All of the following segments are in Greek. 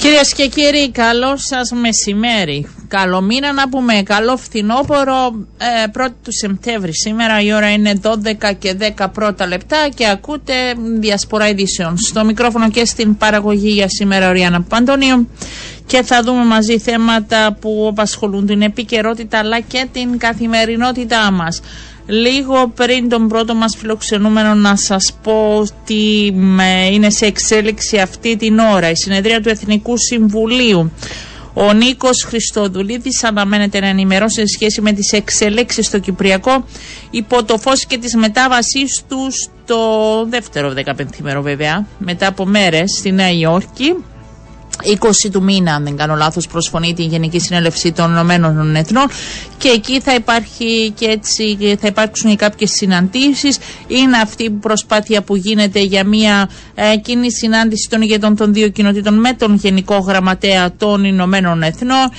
Κυρίες και κύριοι, καλό σας μεσημέρι. Καλό μήνα να πούμε. Καλό φθινόπωρο. Ε, 1η του Σεπτέμβρη. Σήμερα η ώρα είναι 12 και 10 πρώτα λεπτά και ακούτε διασπορά ειδήσεων. Στο μικρόφωνο και στην παραγωγή για σήμερα ο Ριάννα Παντονίου. Και θα δούμε μαζί θέματα που απασχολούν την επικαιρότητα αλλά και την καθημερινότητά μας. Λίγο πριν τον πρώτο μας φιλοξενούμενο να σας πω ότι είναι σε εξέλιξη αυτή την ώρα η συνεδρία του Εθνικού Συμβουλίου. Ο Νίκος Χριστοδουλίδης αναμένεται να ενημερώσει σε σχέση με τις εξελίξεις στο Κυπριακό υπό το φως και της μετάβασής του στο δεύτερο 15 βέβαια μετά από μέρες στη Νέα Υόρκη 20 του μήνα, αν δεν κάνω λάθος, προσφωνεί τη Γενική Συνέλευση των Ηνωμένων Εθνών και εκεί θα υπάρχει και έτσι θα υπάρξουν κάποιες συναντήσεις. Είναι αυτή η προσπάθεια που γίνεται για μια ε, κοινή συνάντηση των ηγετών των δύο κοινοτήτων με τον Γενικό Γραμματέα των Ηνωμένων Εθνών.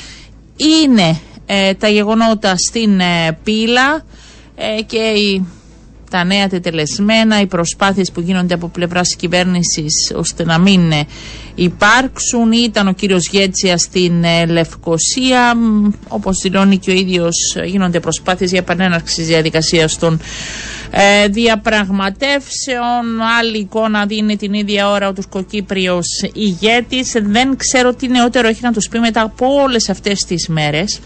Είναι ε, τα γεγονότα στην ε, Πύλα ε, και η τα νέα τετελεσμένα, οι προσπάθειες που γίνονται από πλευράς κυβέρνησης ώστε να μην ε, υπάρξουν. Ήταν ο κύριος Γέτσια στην ε, Λευκοσία. Όπως δηλώνει και ο ίδιος γίνονται προσπάθειες για επανέναρξη της διαδικασίας των ε, διαπραγματεύσεων. Άλλη εικόνα δίνει την ίδια ώρα ο τουρκοκύπριος ηγέτης. Δεν ξέρω τι νεότερο έχει να τους πει μετά από όλες αυτές τις μέρες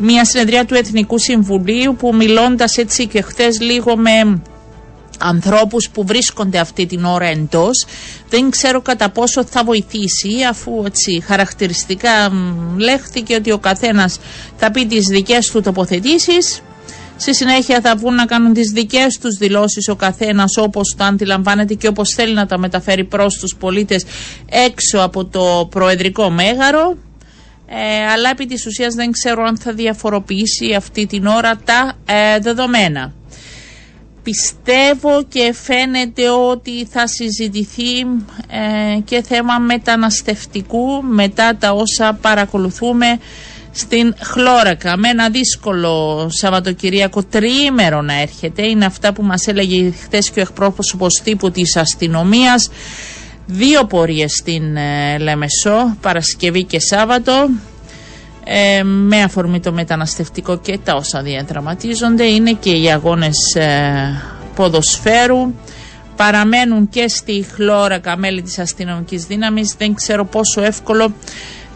μια συνεδρία του Εθνικού Συμβουλίου που μιλώντας έτσι και χθες λίγο με ανθρώπους που βρίσκονται αυτή την ώρα εντός. Δεν ξέρω κατά πόσο θα βοηθήσει αφού έτσι χαρακτηριστικά λέχθηκε ότι ο καθένας θα πει τις δικές του τοποθετήσεις. Στη συνέχεια θα βγουν να κάνουν τις δικές τους δηλώσεις ο καθένας όπως το αντιλαμβάνεται και όπως θέλει να τα μεταφέρει προς τους πολίτες έξω από το προεδρικό μέγαρο. Ε, αλλά επί της ουσίας δεν ξέρω αν θα διαφοροποιήσει αυτή την ώρα τα ε, δεδομένα. Πιστεύω και φαίνεται ότι θα συζητηθεί ε, και θέμα μεταναστευτικού μετά τα όσα παρακολουθούμε στην Χλώρακα. Με ένα δύσκολο Σαββατοκυριακό τριήμερο να έρχεται. Είναι αυτά που μας έλεγε χθες και ο εκπρόσωπος τύπου της αστυνομίας. Δύο πορείες στην ε, Λεμεσό, Παρασκευή και Σάββατο, ε, με αφορμή το μεταναστευτικό και τα όσα διαδραματίζονται. Είναι και οι αγώνες ε, ποδοσφαίρου. Παραμένουν και στη χλώρακα μέλη της αστυνομικής δύναμης. Δεν ξέρω πόσο εύκολο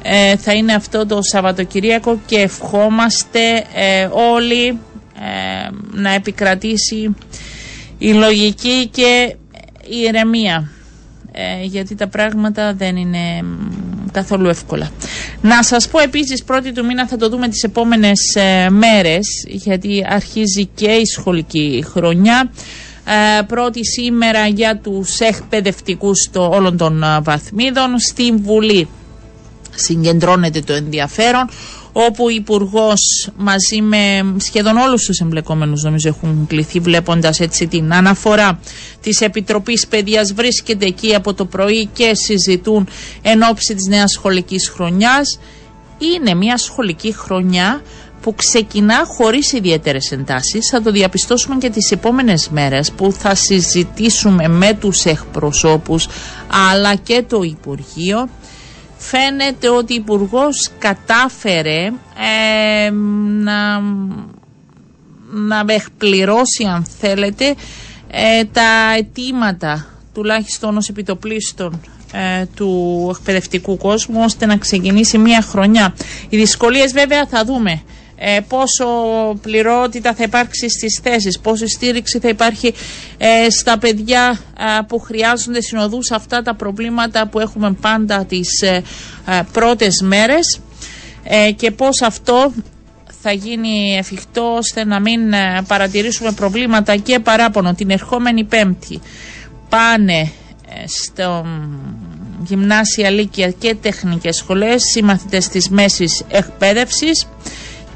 ε, θα είναι αυτό το Σαββατοκυριακό και ευχόμαστε όλοι να επικρατήσει η λογική και η ηρεμία ε, γιατί τα πράγματα δεν είναι καθόλου εύκολα. Να σας πω επίσης πρώτη του μήνα θα το δούμε τις επόμενες ε, μέρες γιατί αρχίζει και η σχολική χρονιά. Ε, πρώτη σήμερα για τους εκπαιδευτικούς όλων των βαθμίδων. Στην Βουλή συγκεντρώνεται το ενδιαφέρον όπου ο Υπουργός μαζί με σχεδόν όλους τους εμπλεκόμενους, νομίζω, έχουν κληθεί, βλέποντας έτσι την αναφορά της Επιτροπής Παιδείας, βρίσκεται εκεί από το πρωί και συζητούν εν ώψη της νέας σχολικής χρονιάς. Είναι μια σχολική χρονιά που ξεκινά χωρίς ιδιαίτερες εντάσεις. Θα το διαπιστώσουμε και τις επόμενες μέρες που θα συζητήσουμε με τους εκπροσώπους αλλά και το Υπουργείο φαίνεται ότι ο Υπουργός κατάφερε ε, να, να εκπληρώσει αν θέλετε ε, τα αιτήματα τουλάχιστον ως επιτοπλίστων ε, του εκπαιδευτικού κόσμου ώστε να ξεκινήσει μια χρονιά. Οι δυσκολίες βέβαια θα δούμε ε, πόσο πληρότητα θα υπάρξει στις θέσεις, πόσο στήριξη θα υπάρχει ε, στα παιδιά ε, που χρειάζονται συνοδούς. Αυτά τα προβλήματα που έχουμε πάντα τις ε, πρώτες μέρες. Και πώς αυτό θα γίνει εφικτό ώστε να μην παρατηρήσουμε προβλήματα και παράπονο. Την ερχόμενη πέμπτη πάνε στο γυμνάσια, λύκεια και τεχνικές σχολές οι μαθητές της μέσης εκπαίδευσης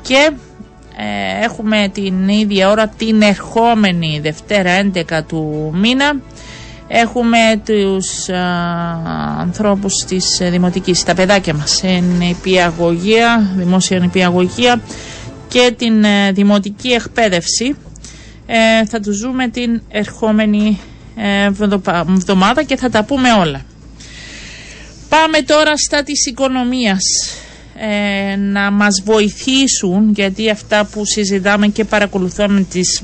και ε, έχουμε την ίδια ώρα την ερχόμενη Δευτέρα 11 του μήνα έχουμε τους α, ανθρώπους της ε, Δημοτικής, τα παιδάκια μας νηπιαγωγία, δημόσια νηπιαγωγία και την ε, Δημοτική εκπαίδευση θα τους ζούμε την ερχόμενη εβδομάδα και θα τα πούμε όλα. Πάμε τώρα στα της οικονομίας. Ε, να μας βοηθήσουν γιατί αυτά που συζητάμε και παρακολουθούμε τις,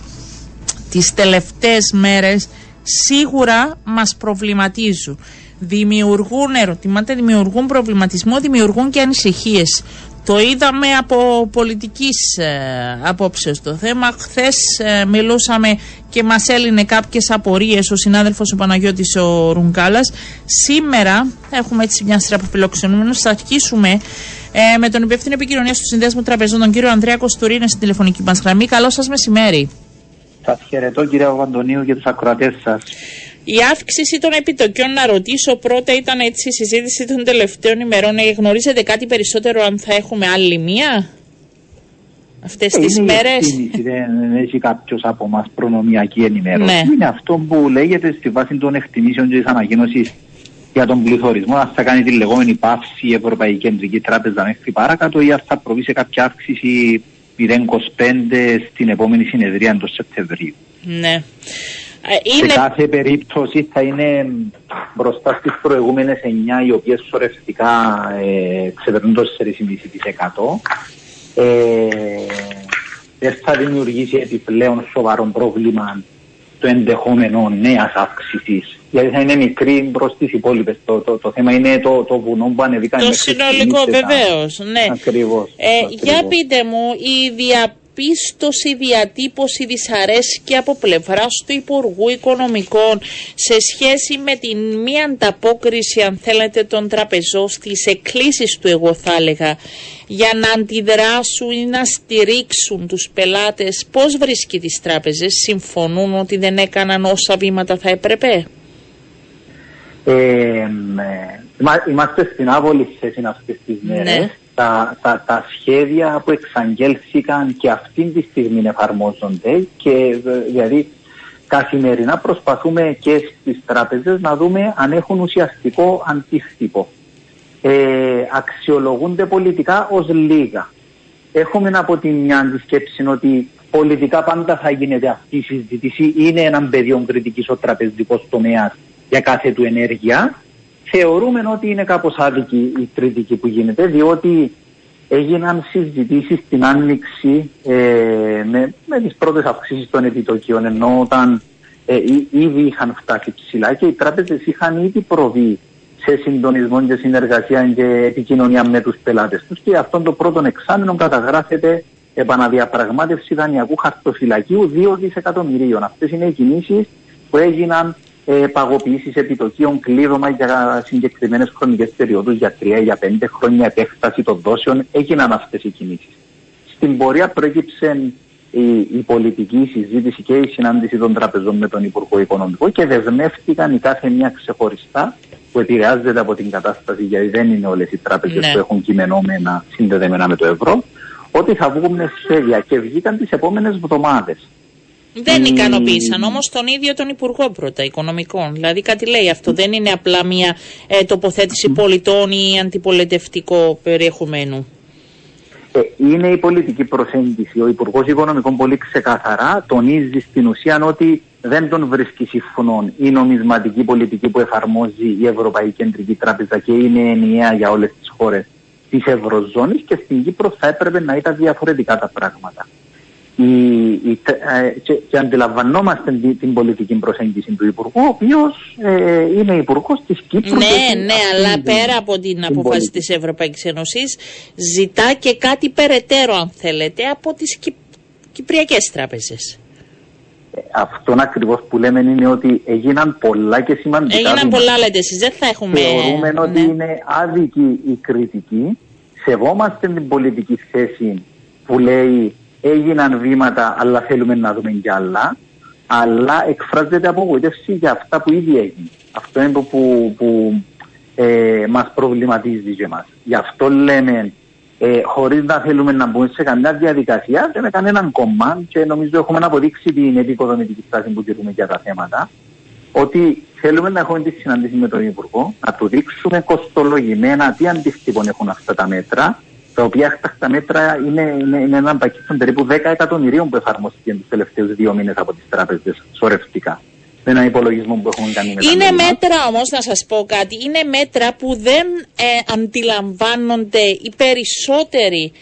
τις τελευταίες μέρες σίγουρα μας προβληματίζουν. Δημιουργούν ερωτήματα, δημιουργούν προβληματισμό, δημιουργούν και ανησυχίες. Το είδαμε από πολιτικής ε, απόψεως το θέμα. Χθες ε, μιλούσαμε και μας έλυνε κάποιες απορίες ο συνάδελφος ο Παναγιώτης ο Ρουνκάλας. Σήμερα έχουμε έτσι μια σειρά από Θα αρχίσουμε ε, με τον υπεύθυνο επικοινωνία του Συνδέσμου Τραπεζών, τον κύριο Ανδρέα Κοστουρίνα, στην τηλεφωνική μας γραμμή. Καλό σας μεσημέρι. Σας χαιρετώ κύριε Βαντονίου και τους ακροατές σας. Η αύξηση των επιτοκιών, να ρωτήσω πρώτα, ήταν έτσι η συζήτηση των τελευταίων ημερών. Ε, γνωρίζετε κάτι περισσότερο αν θα έχουμε άλλη μία αυτές ε, τι μέρες; Δεν έχει κάποιος από εμά προνομιακή ενημέρωση. Ναι. Είναι αυτό που λέγεται στη βάση των εκτιμήσεων της ανακοίνωσης για τον πληθωρισμό. Αν θα κάνει τη λεγόμενη πάυση η Ευρωπαϊκή Κεντρική Τράπεζα μέχρι παρακάτω ή αν θα προβεί σε κάποια αύξηση 0,25 στην επόμενη συνεδρία του Σεπτεμβρίου. Ναι. Ε, είναι... Σε κάθε περίπτωση θα είναι μπροστά στις προηγούμενες 9 οι οποίες σωρευτικά ε, ξεπερνούν το 4,5%. Ε, δεν θα δημιουργήσει επιπλέον σοβαρό πρόβλημα το ενδεχόμενο νέας αύξησης. Γιατί θα είναι μικρή προ τι υπόλοιπες. Το, το, το, θέμα είναι το, το βουνό που ανεβήκαμε. Το συνολικό, βεβαίως. Ναι. Ακριβώς. Ε, για πείτε μου, η δια διαπίστωση, διατύπωση δυσαρέσκεια από πλευράς του Υπουργού Οικονομικών σε σχέση με την μη ανταπόκριση, αν θέλετε, των τραπεζών στις εκκλήσεις του, εγώ θα έλεγα, για να αντιδράσουν ή να στηρίξουν τους πελάτες. Πώς βρίσκει τις τράπεζες, συμφωνούν ότι δεν έκαναν όσα βήματα θα έπρεπε; Ε, είμαστε στην άβολη θέση αυτές τις μέρες. Ναι τα, τα, τα σχέδια που εξαγγέλθηκαν και αυτή τη στιγμή εφαρμόζονται και δηλαδή καθημερινά προσπαθούμε και στις τράπεζες να δούμε αν έχουν ουσιαστικό αντίκτυπο. Ε, αξιολογούνται πολιτικά ως λίγα. Έχουμε από τη μια τη σκέψη ότι πολιτικά πάντα θα γίνεται αυτή η συζήτηση. Είναι έναν πεδίο κριτικής ο τραπεζικός τομέας για κάθε του ενέργεια θεωρούμε ότι είναι κάπως άδικη η κριτική που γίνεται, διότι έγιναν συζητήσεις στην Άνοιξη ε, με, με τις πρώτες αυξήσεις των επιτοκίων, ενώ όταν ε, ήδη είχαν φτάσει ψηλά και οι τράπεζες είχαν ήδη προβεί σε συντονισμό και συνεργασία και επικοινωνία με τους πελάτες τους και αυτόν το πρώτο εξάμεινο καταγράφεται επαναδιαπραγμάτευση δανειακού χαρτοφυλακίου 2 δισεκατομμυρίων. Αυτές είναι οι κινήσεις που έγιναν ε, παγωποιήσει επιτοκίων, κλείδωμα για συγκεκριμένες χρονικές περιόδους, για τρία, για πέντε χρόνια, επέκταση των δόσεων, έγιναν αυτές οι κινήσεις. Στην πορεία προέκυψε η, η πολιτική συζήτηση και η συνάντηση των τραπεζών με τον Υπουργό Οικονομικό και δεσμεύτηκαν η κάθε μια ξεχωριστά που επηρεάζεται από την κατάσταση, γιατί δεν είναι όλες οι τράπεζες ναι. που έχουν κειμενόμενα συνδεδεμένα με το ευρώ, ότι θα βγουν σχέδια και βγήκαν τις επόμενες εβδομάδες. Δεν ικανοποίησαν όμως τον ίδιο τον Υπουργό πρώτα Οικονομικών. Δηλαδή κάτι λέει αυτό. Δεν είναι απλά μια ε, τοποθέτηση πολιτών ή αντιπολιτευτικό περιεχομένου. Ε, είναι η πολιτική προσέγγιση. Ο Υπουργός Οικονομικών πολύ ξεκαθαρά τονίζει στην ουσία ότι δεν τον βρίσκει συμφωνών η νομισματική πολιτική που εφαρμόζει η Ευρωπαϊκή Κεντρική Τράπεζα και είναι ενιαία για όλες τις χώρες της Ευρωζώνης και στην Κύπρο θα έπρεπε να ήταν διαφορετικά τα πράγματα η, η, ε, και, και, αντιλαμβανόμαστε την, την, πολιτική προσέγγιση του Υπουργού, ο οποίος ε, είναι Υπουργός της Κύπρου. Ναι, ναι, αλλά πέρα από την, αποφάση της Ευρωπαϊκής Ένωσης, ζητά και κάτι περαιτέρω, αν θέλετε, από τις Κυ, Κυπριακές τράπεζες. Ε, αυτόν ακριβώς που λέμε είναι ότι έγιναν πολλά και σημαντικά. Έγιναν πολλά, λέτε εσείς. Δεν θα έχουμε. Θεωρούμε ναι. ότι είναι άδικη η κριτική. Σεβόμαστε την πολιτική θέση που λέει έγιναν βήματα, αλλά θέλουμε να δούμε κι άλλα. Αλλά εκφράζεται απογοήτευση για αυτά που ήδη έγινε. Αυτό είναι που, που, που ε, μας προβληματίζει και μας. Γι' αυτό λέμε, ε, χωρίς να θέλουμε να μπούμε σε καμιά διαδικασία, δεν με κανέναν κόμμα και νομίζω έχουμε να αποδείξει την επικοδομητική στάση που τηρούμε για τα θέματα, ότι θέλουμε να έχουμε τη συναντήση με τον Υπουργό, να του δείξουμε κοστολογημένα τι αντίκτυπων έχουν αυτά τα μέτρα, τα οποία έκτακτα μέτρα είναι, είναι, είναι ένα πακέτο περίπου 10 εκατομμυρίων που εφαρμόστηκε τους τελευταίους δύο μήνες από τις τράπεζες σωρευτικά. με έναν υπολογισμό που έχουν κάνει μετά. Είναι μέτρα όμως, να σας πω κάτι, είναι μέτρα που δεν ε, αντιλαμβάνονται οι περισσότεροι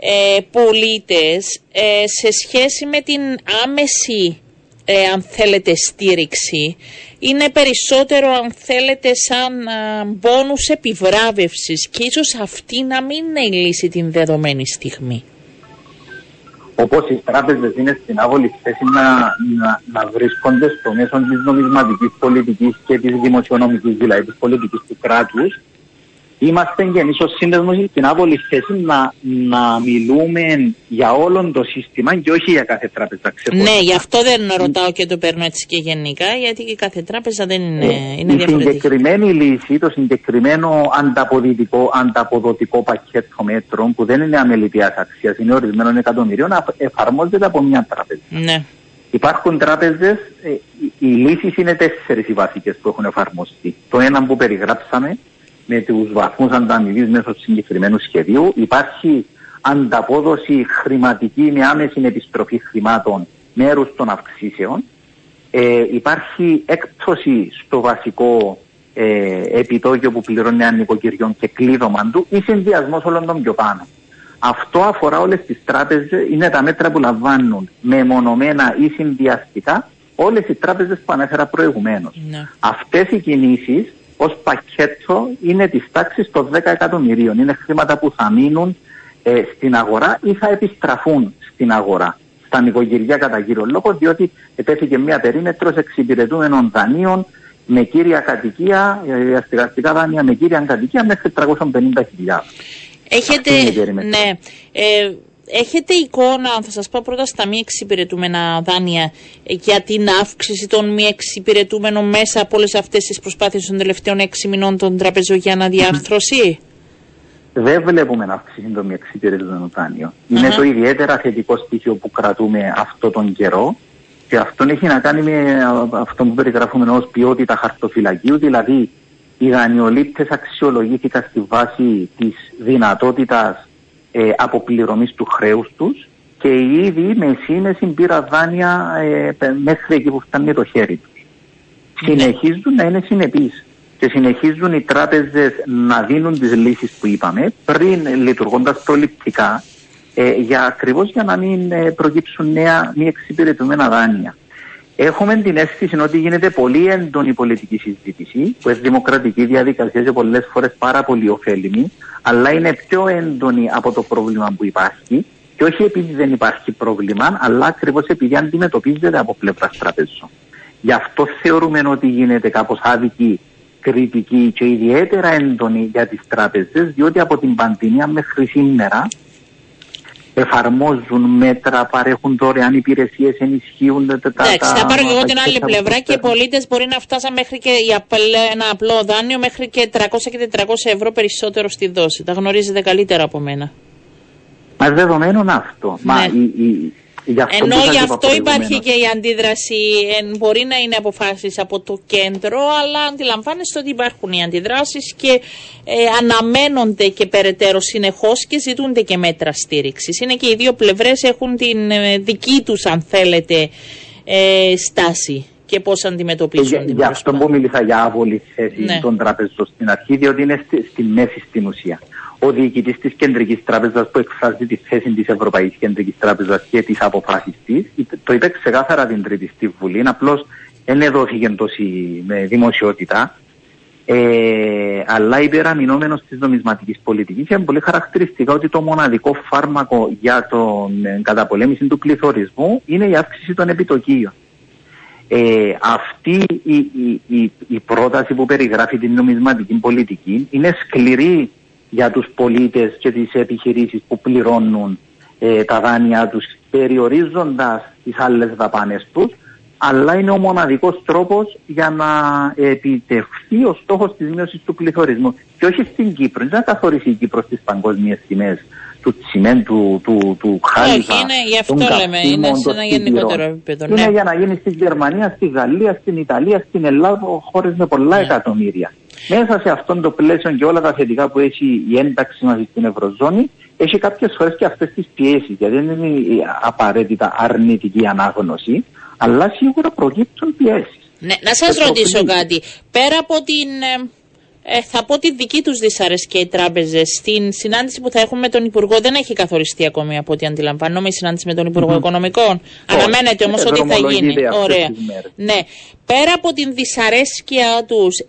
ε, πολίτες ε, σε σχέση με την άμεση ε, αν θέλετε στήριξη είναι περισσότερο αν θέλετε σαν μπόνους επιβράβευσης και ίσως αυτή να μην είναι η λύση την δεδομένη στιγμή. Όπως οι τράπεζες είναι στην άβολη θέση να, να, να βρίσκονται στο μέσο της νομισματικής πολιτικής και της δημοσιονομικής, δηλαδή της πολιτικής του κράτους, Είμαστε και εμεί ως σύνδεσμος στην άβολη θέση να, να μιλούμε για όλο το σύστημα και όχι για κάθε τράπεζα ξεχωριστά. Ναι, γι' αυτό δεν ρωτάω και το παίρνω έτσι και γενικά, γιατί και κάθε τράπεζα δεν είναι, ε, είναι η διαφορετική. Η συγκεκριμένη λύση, το συγκεκριμένο ανταποδοτικό, ανταποδοτικό πακέτο μέτρων, που δεν είναι αμελητία αξίας, είναι ορισμένων εκατομμυρίων, εφαρμόζεται από μια τράπεζα. Ναι. Υπάρχουν τράπεζες, ε, οι λύσεις είναι τέσσερις οι βασικές που έχουν εφαρμοστεί. Το ένα που περιγράψαμε, με τους βαθμούς ανταμοιβής μέσω του συγκεκριμένου σχεδίου. Υπάρχει ανταπόδοση χρηματική με άμεση επιστροφή χρημάτων μέρους των αυξήσεων. Ε, υπάρχει έκπτωση στο βασικό ε, επιτόκιο που πληρώνει ένα νοικοκυριό και κλείδωμα του ή συνδυασμός όλων των πιο πάνω. Αυτό αφορά όλες τις τράπεζες, είναι τα μέτρα που λαμβάνουν μεμονωμένα ή συνδυαστικά όλες οι τράπεζες που ανέφερα προηγουμένως. Ναι. Αυτές οι κινήσεις ως πακέτο είναι της τάξης των 10 εκατομμυρίων. Είναι χρήματα που θα μείνουν ε, στην αγορά ή θα επιστραφούν στην αγορά. Στα νοικοκυριά κατά κύριο λόγο, διότι ετέθηκε μια περίμετρος εξυπηρετούμενων δανείων με κύρια κατοικία, ε, αστικαστικά δάνεια με κύρια κατοικία μέχρι 350.000. Έχετε, ναι, ε, Έχετε εικόνα, θα σας πω πρώτα στα μη εξυπηρετούμενα δάνεια, για την αύξηση των μη εξυπηρετούμενων μέσα από όλες αυτές τις προσπάθειες των τελευταίων έξι μηνών των τραπεζών για αναδιάρθρωση; Δεν βλέπουμε αύξηση των μη εξυπηρετούμενων δάνειων. Είναι το ιδιαίτερα θετικό στοιχείο που κρατούμε αυτό τον καιρό και αυτό έχει να κάνει με αυτό που περιγράφουμε ως ποιότητα χαρτοφυλακίου, δηλαδή οι δανειολήπτες αξιολογήθηκαν στη βάση της δυνατότητας ε, αποπληρωμής του χρέους τους και ήδη με σύνεση πήρα δάνεια ε, μέχρι εκεί που φτάνει το χέρι τους. Ναι. Συνεχίζουν να είναι συνεπείς και συνεχίζουν οι τράπεζες να δίνουν τις λύσεις που είπαμε πριν λειτουργώντας προληπτικά ε, για ακριβώς για να μην ε, προκύψουν νέα μη εξυπηρετούμενα δάνεια. Έχουμε την αίσθηση ότι γίνεται πολύ έντονη πολιτική συζήτηση, που είναι δημοκρατική διαδικασία και πολλές φορές πάρα πολύ ωφέλιμη, αλλά είναι πιο έντονη από το πρόβλημα που υπάρχει. Και όχι επειδή δεν υπάρχει πρόβλημα, αλλά ακριβώς επειδή αντιμετωπίζεται από πλευράς τραπεζών. Γι' αυτό θεωρούμε ότι γίνεται κάπως άδικη κριτική και ιδιαίτερα έντονη για τις τράπεζε, διότι από την πανδημία μέχρι σήμερα εφαρμόζουν μέτρα, παρέχουν δωρεάν υπηρεσίες, ενισχύουν τα. Εντάξει, θα πάρω και εγώ την άλλη πλευρά και οι πολίτες μπορεί να φτάσουν μέχρι και ένα απλό δάνειο μέχρι και 300 και 400 ευρώ περισσότερο στη δόση. Τα γνωρίζετε καλύτερα από μένα. Μα δεδομένων αυτό. Μα ναι. η, ενώ γι' αυτό υπάρχει και η αντίδραση, μπορεί να είναι αποφάσεις από το κέντρο, αλλά αντιλαμβάνεστε ότι υπάρχουν οι αντιδράσεις και ε, αναμένονται και περαιτέρω συνεχώς και ζητούνται και μέτρα στήριξης. Είναι και οι δύο πλευρές έχουν την ε, δική τους, αν θέλετε, ε, στάση και πώς αντιμετωπίζουν την Γι' αυτό που μίλησα για άβολη θέση ναι. των τραπεζών στην αρχή, διότι είναι στη, στη μέση στην ουσία ο διοικητής της Κεντρικής Τράπεζας που εκφράζει τη θέση της Ευρωπαϊκής Κεντρικής Τράπεζας και τις αποφάσεις της, το είπε ξεκάθαρα την Τρίτη στη Βουλή. Απλώς δεν δόθηκε τόση με δημοσιότητα. Ε, αλλά υπεραμεινόμενος της νομισματικής πολιτικής είναι πολύ χαρακτηριστικά ότι το μοναδικό φάρμακο για την ε, καταπολέμηση του πληθωρισμού είναι η αύξηση των επιτοκίων. Ε, αυτή η, η, η, η, πρόταση που περιγράφει την νομισματική πολιτική είναι σκληρή για τους πολίτες και τις επιχειρήσεις που πληρώνουν ε, τα δάνεια τους περιορίζοντας τις άλλες δαπάνες τους αλλά είναι ο μοναδικός τρόπος για να επιτευχθεί ο στόχος της μείωσης του πληθωρισμού και όχι στην Κύπρο, δεν θα καθορίσει η Κύπρο στις παγκόσμιες τιμές του τσιμέντου, του, του χάλιβα, Όχι, είναι γι' αυτό λέμε, είναι σε ένα γενικότερο επίπεδο. Είναι ναι. για να γίνει στη Γερμανία, στη Γαλλία, στην Ιταλία, στην Ελλάδα, χώρες με πολλά ναι. εκατομμύρια. Μέσα σε αυτόν το πλαίσιο και όλα τα θετικά που έχει η ένταξη μας στην Ευρωζώνη, έχει κάποιες φορές και αυτές τις πιέσεις. Γιατί δεν είναι απαραίτητα αρνητική ανάγνωση, αλλά σίγουρα προκύπτουν πιέσεις. Ναι, να σας ρωτήσω κάτι. Πέρα από την... Ε, ε, θα πω τη δική τους δυσαρέσκεια οι τράπεζες. Στην συνάντηση που θα έχουμε με τον Υπουργό δεν έχει καθοριστεί ακόμη από ό,τι αντιλαμβάνομαι η συνάντηση με τον Υπουργό mm-hmm. Οικονομικών. Αναμένεται όμως ότι θα γίνει. Ωραία. Ναι. Πέρα από την δυσαρέσκεια τους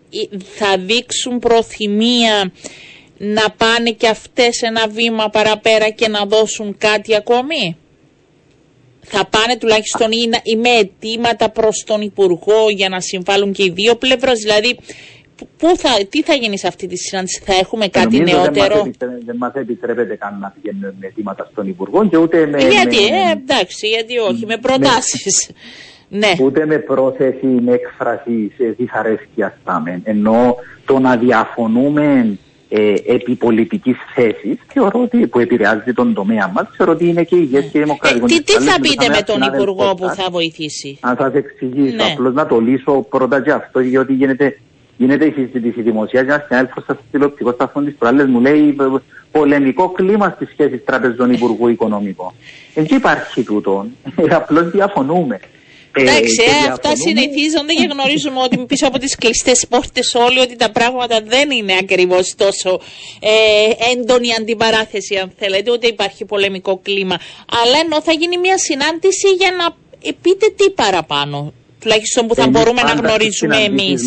θα δείξουν προθυμία να πάνε και αυτές ένα βήμα παραπέρα και να δώσουν κάτι ακόμη; Θα πάνε τουλάχιστον ή, ή με αιτήματα προς τον Υπουργό για να συμβάλλουν και οι δύο πλευρές; Δηλαδή, πού θα, τι θα γίνει σε αυτή τη συνάντηση, θα έχουμε κάτι νεότερο; Δεν μας επιτρέπεται καν να πηγαίνουμε με αιτήματα στον Υπουργό και ούτε με. Γιατί, με, ε, εντάξει, γιατί όχι, με προτάσεις. Ναι. Ούτε με πρόθεση, με έκφραση δυσαρέσκεια πάμε. Ενώ το να διαφωνούμε ε, επί πολιτικής θέσης, θεωρώ ότι που επηρεάζει τον τομέα μας, θεωρώ ότι είναι και υγιές και δημοκρατικό. Ε, τι, τι θα πείτε με τον Υπουργό που θα βοηθήσει; Αν σας εξηγήσω, ναι. απλώς να το λύσω πρώτα και αυτό, γιατί γίνεται, γίνεται η συζήτηση δημοσίας. Ένα συνάδελφο σα τηλεοπτικό σταθμό της προάλλε μου λέει πολεμικό κλίμα στις σχέσεις τραπεζών Υπουργού Οικονομικών. Εκεί υπάρχει τούτο. Απλώς διαφωνούμε. Εντάξει, ε, αυτά συνηθίζονται και γνωρίζουμε ότι πίσω από τις κλειστές πόρτες όλοι ότι τα πράγματα δεν είναι ακριβώς τόσο ε, έντονη αντιπαράθεση, αν θέλετε, ούτε υπάρχει πολεμικό κλίμα. Αλλά ενώ θα γίνει μια συνάντηση για να πείτε τι παραπάνω, τουλάχιστον που θα μπορούμε να γνωρίζουμε εμείς.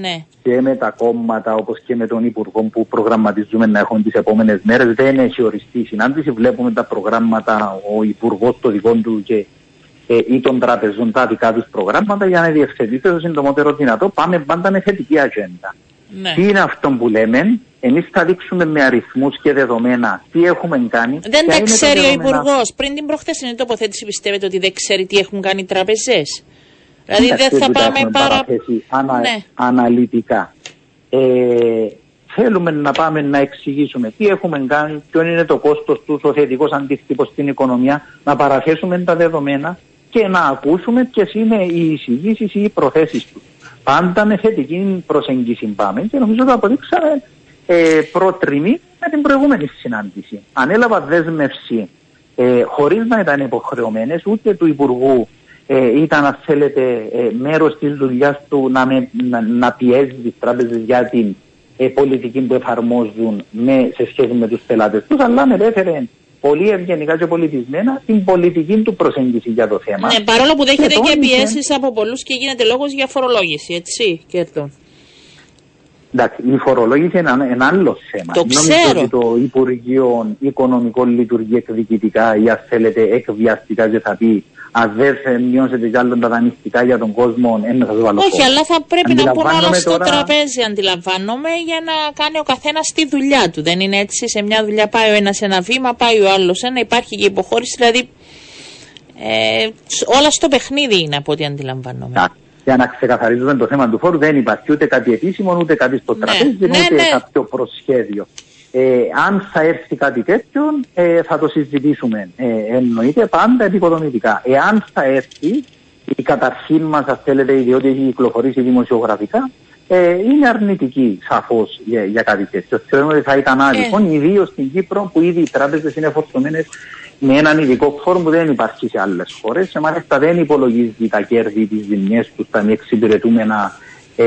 Ναι. Και με τα κόμματα, όπως και με τον Υπουργό που προγραμματίζουμε να έχουν τις επόμενες μέρες, δεν έχει οριστεί η συνάντηση. Βλέπουμε τα προγράμματα, ο Υπουργός το δικό του και ε, ή των τραπεζών τα δικά τους προγράμματα για να διευθετείται το συντομότερο δυνατό. Πάμε πάντα με θετική ατζέντα. Ναι. Τι είναι αυτό που λέμε, εμείς θα δείξουμε με αριθμούς και δεδομένα τι έχουμε κάνει. Δεν τα ξέρει ο Υπουργός. Πριν την προχθέσινη τοποθέτηση, πιστεύετε ότι δεν ξέρει τι έχουν κάνει οι τραπεζές; Δηλαδή δεν θα πάμε πάρα. Ανα, ναι. Αναλυτικά. Ε, θέλουμε να πάμε να εξηγήσουμε τι έχουμε κάνει, ποιο είναι το κόστος τους, ο θετικός αντίκτυπος στην οικονομία, να παραθέσουμε τα δεδομένα και να ακούσουμε ποιες είναι οι εισηγήσεις ή οι προθέσεις τους. Πάντα με θετική προσέγγιση πάμε και νομίζω ότι αποδείξαμε ε, προτριμή με την προηγούμενη συνάντηση. Ανέλαβα δέσμευση ε, χωρίς να ήταν υποχρεωμένες ούτε του Υπουργού ε, ήταν, αν θέλετε, ε, μέρος της δουλειάς του να, με, να, να πιέζει τις τράπεζες για την ε, πολιτική που εφαρμόζουν με, σε σχέση με τους πελάτες τους, αλλά με έφερε πολύ ευγενικά και πολιτισμένα την πολιτική του προσέγγιση για το θέμα. Ναι, παρόλο που δέχεται και, και πιέσεις από πολλούς και γίνεται λόγος για φορολόγηση, έτσι, κέρδων. Εντάξει, η φορολόγηση είναι ένα, άλλο θέμα. Το ξέρω. Νομίζω ότι το Υπουργείο Οικονομικών λειτουργεί εκδικητικά ή αν θέλετε εκβιαστικά και θα πει αν δεν μειώσετε κι άλλο τα δανειστικά για τον κόσμο, ένα θα το βάλω. Όχι, αλλά θα πρέπει να πούμε όλα στο τώρα... τραπέζι, αντιλαμβάνομαι, για να κάνει ο καθένας τη δουλειά του. Δεν είναι έτσι. Σε μια δουλειά πάει ο ένας ένα βήμα, πάει ο άλλος ένα, υπάρχει και υποχώρηση. Δηλαδή, ε, όλα στο παιχνίδι είναι από ό,τι αντιλαμβάνομαι. Για να ξεκαθαρίζουμε το θέμα του φόρου, δεν υπάρχει ούτε κάτι επίσημο, ούτε κάτι στο ναι, τραπέζι, ναι, ούτε ναι. κάποιο προσχέδιο. Ε, αν θα έρθει κάτι τέτοιο, ε, θα το συζητήσουμε. Ε, εννοείται πάντα επικοδομητικά. Εάν θα έρθει, η καταρχήν μας, αν θέλετε, διότι έχει κυκλοφορήσει δημοσιογραφικά, ε, είναι αρνητική σαφώς για, για κάτι τέτοιο. Θεωρούμε ότι θα ήταν άδικο, ε. ιδίως στην Κύπρο, που ήδη οι τράπεζες είναι φορτωμένες με έναν ειδικό φόρο που δεν υπάρχει σε άλλες χώρες. Και μάλιστα δεν υπολογίζει τα κέρδη, τις ζημιές του, τα μη εξυπηρετούμενα ε,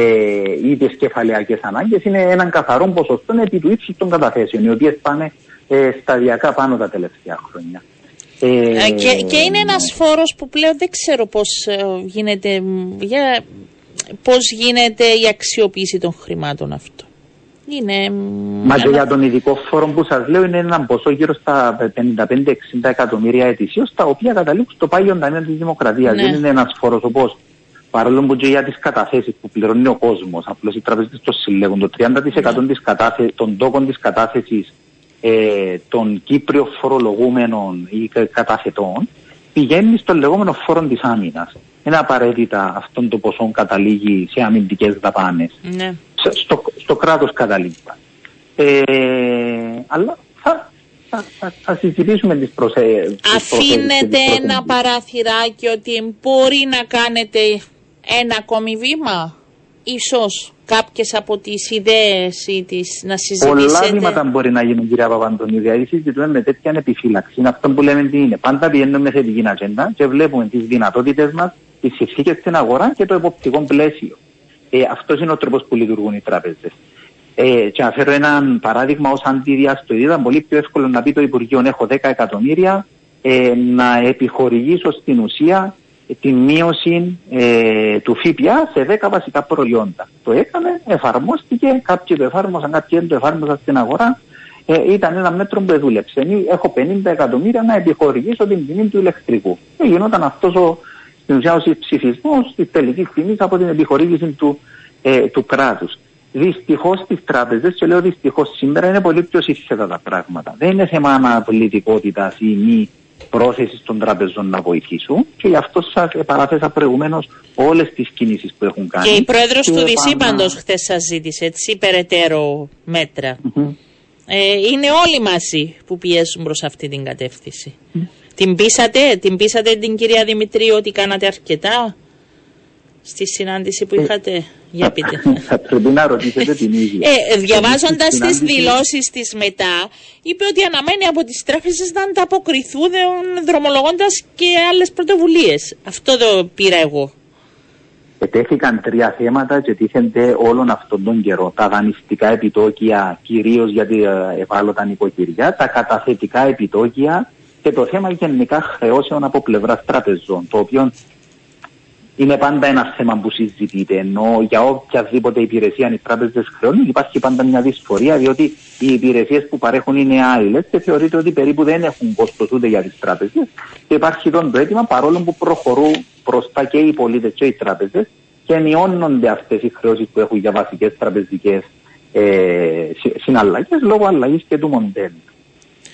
ή τι κεφαλαιακές ανάγκες είναι έναν καθαρό ποσοστό επί του ύψους των καταθέσεων, οι οποίες πάνε ε, σταδιακά πάνω τα τελευταία χρόνια. Ε, ε και, και είναι ένας φόρος που πλέον δεν ξέρω πώς ε, γίνεται, για, πώς γίνεται η αξιοποίηση των χρημάτων αυτό. Είναι... Μα και για τον ειδικό φόρο που σας λέω είναι ένα ποσό γύρω στα 55-60 εκατομμύρια ετησίως, τα οποία καταλήξουν στο πάγιο ταμείο της Δημοκρατίας. Ναι. Δεν είναι ένας φόρος όπως παρόλο που και για τις καταθέσεις που πληρώνει ο κόσμος, απλώς οι τράπεζες το συλλέγουν, το 30% ναι. της κατάθε, των τόκων της κατάθεσης ε, των Κύπριων φορολογούμενων ή καταθετών πηγαίνει στο λεγόμενο φόρο της άμυνας. Είναι απαραίτητα αυτόν το ποσό καταλήγει σε αμυντικές δαπάνες. Ναι. Στο, στο κράτος καταλήγει. Ε, αλλά θα, θα, θα, θα συζητήσουμε τις προσέγγισεις. Αφήνετε ένα παραθυράκι ότι μπορεί να κάνετε ένα ακόμη βήμα, ίσως κάποιες από τις ιδέες ή τις να συζητήσετε. Πολλά βήματα μπορεί να γίνουν κυρία Παπαντονίδη, δηλαδή συζητούμε με τέτοια επιφύλαξη. Είναι αυτό που λέμε τι είναι. Πάντα πηγαίνουμε με θετική ατζέντα και βλέπουμε τις δυνατότητες μας τις συνθήκες στην αγορά και το εποπτικό πλαίσιο. Ε, Αυτός είναι ο τρόπος που λειτουργούν οι τράπεζες. Ε, και να φέρω ένα παράδειγμα ως αντιδιαστολή. Ήταν πολύ πιο εύκολο να πει το Υπουργείο: Έχω 10 εκατομμύρια ε, να επιχορηγήσω στην ουσία τη μείωση ε, του ΦΠΑ σε 10 βασικά προϊόντα. Το έκανε, εφαρμόστηκε, κάποιοι το εφάρμοσαν, κάποιοι δεν το εφάρμοσαν στην αγορά. Ε, ήταν ένα μέτρο που δούλεψε. Έχω 50 εκατομμύρια να επιχορηγήσω την τιμή του ηλεκτρικού. Και γινόταν αυτός ο, στην ουσία ο ψηφισμός της τελικής τιμής από την επιχορήγηση του, ε, του κράτους. Δυστυχώς στις τράπεζες, και λέω δυστυχώς σήμερα, είναι πολύ πιο σύνθετα τα πράγματα. Δεν είναι θέμα αναπολιτικότητας ή μη πρόθεσης των τραπεζών να βοηθήσουν και γι' αυτό σας παράθεσα προηγουμένως όλες τις κινήσεις που έχουν κάνει. Και η πρόεδρος του Δυσύπαντο χθες σας ζήτησε έτσι περαιτέρω Ε, είναι όλοι μαζί που πιέζουν προς αυτή την κατεύθυνση. Την πείσατε, την πείσατε την κυρία Δημητρίου ότι κάνατε αρκετά στη συνάντηση που ε, είχατε; Για πείτε. Θα πρέπει να ρωτήσετε την ίδια. Ε, Διαβάζοντας τις δηλώσεις της μετά, είπε ότι αναμένει από τις τράπεζες να ανταποκριθούν δρομολογώντας και άλλες πρωτοβουλίες. Αυτό το πήρα εγώ. Ετέθηκαν τρία θέματα και τίθενται όλον αυτόν τον καιρό. Τα δανειστικά επιτόκια, κυρίως για την ευάλωτα νοικοκυριά, τα καταθετικά επιτόκια και το θέμα γενικά χρεώσεων από πλευράς τραπεζών. Το οποίο είναι πάντα ένα θέμα που συζητείται. Ενώ για οποιαδήποτε υπηρεσία οι τράπεζες χρεώνουν υπάρχει πάντα μια δυσφορία, διότι οι υπηρεσίες που παρέχουν είναι άειλες και θεωρείται ότι περίπου δεν έχουν κόστο ούτε για τις τράπεζες. Και υπάρχει εδώ το αίτημα παρόλο που προχωρούν μπροστά και οι πολίτες και οι τράπεζες και μειώνονται αυτές οι χρεώσεις που έχουν για βασικές τραπεζικές ε, συναλλαγές λόγω αλλαγής και του μοντέλου.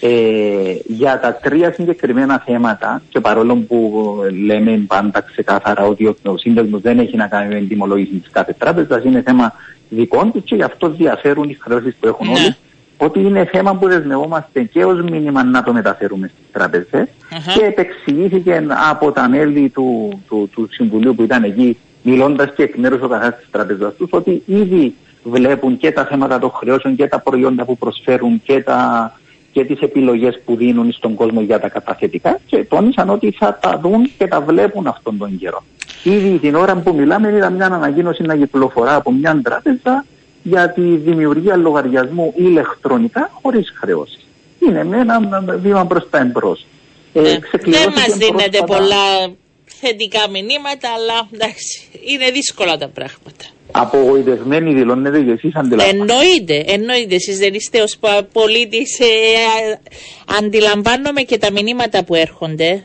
Ε, για τα τρία συγκεκριμένα θέματα και παρόλο που λέμε πάντα ξεκάθαρα ότι ο σύνδεσμος δεν έχει να κάνει με την τιμολόγηση της κάθε τράπεζας, είναι θέμα δικών τη και γι' αυτό διαφέρουν οι χρεώσεις που έχουν ναι. όλοι. Ότι είναι θέμα που δεσμευόμαστε και ως μήνυμα να το μεταφέρουμε στις τραπεζε και επεξηγήθηκε από τα μέλη του, του, του, Συμβουλίου που ήταν εκεί, μιλώντας και εκ μέρους ο καθένας της τραπεζά τους, ότι ήδη βλέπουν και τα θέματα των χρεώσεων και τα προϊόντα που προσφέρουν και τα και τις επιλογές που δίνουν στον κόσμο για τα καταθετικά και τόνισαν ότι θα τα δουν και τα βλέπουν αυτόν τον καιρό. Ήδη την ώρα που μιλάμε είδα μια ανακοίνωση να κυκλοφορά από μια τράπεζα για τη δημιουργία λογαριασμού ηλεκτρονικά χωρίς χρεώσεις. Είναι με ένα βήμα προς τα εμπρός. Ε, ναι. δεν μας δίνετε πολλά θετικά μηνύματα, αλλά εντάξει, είναι δύσκολα τα πράγματα. Απογοητευμένοι δηλώνετε και εσείς αντιλαμβάνεστε. Εννοείται, εννοείται. Εσείς δεν είστε ως πολίτης, ε, αντιλαμβάνομαι και τα μηνύματα που έρχονται.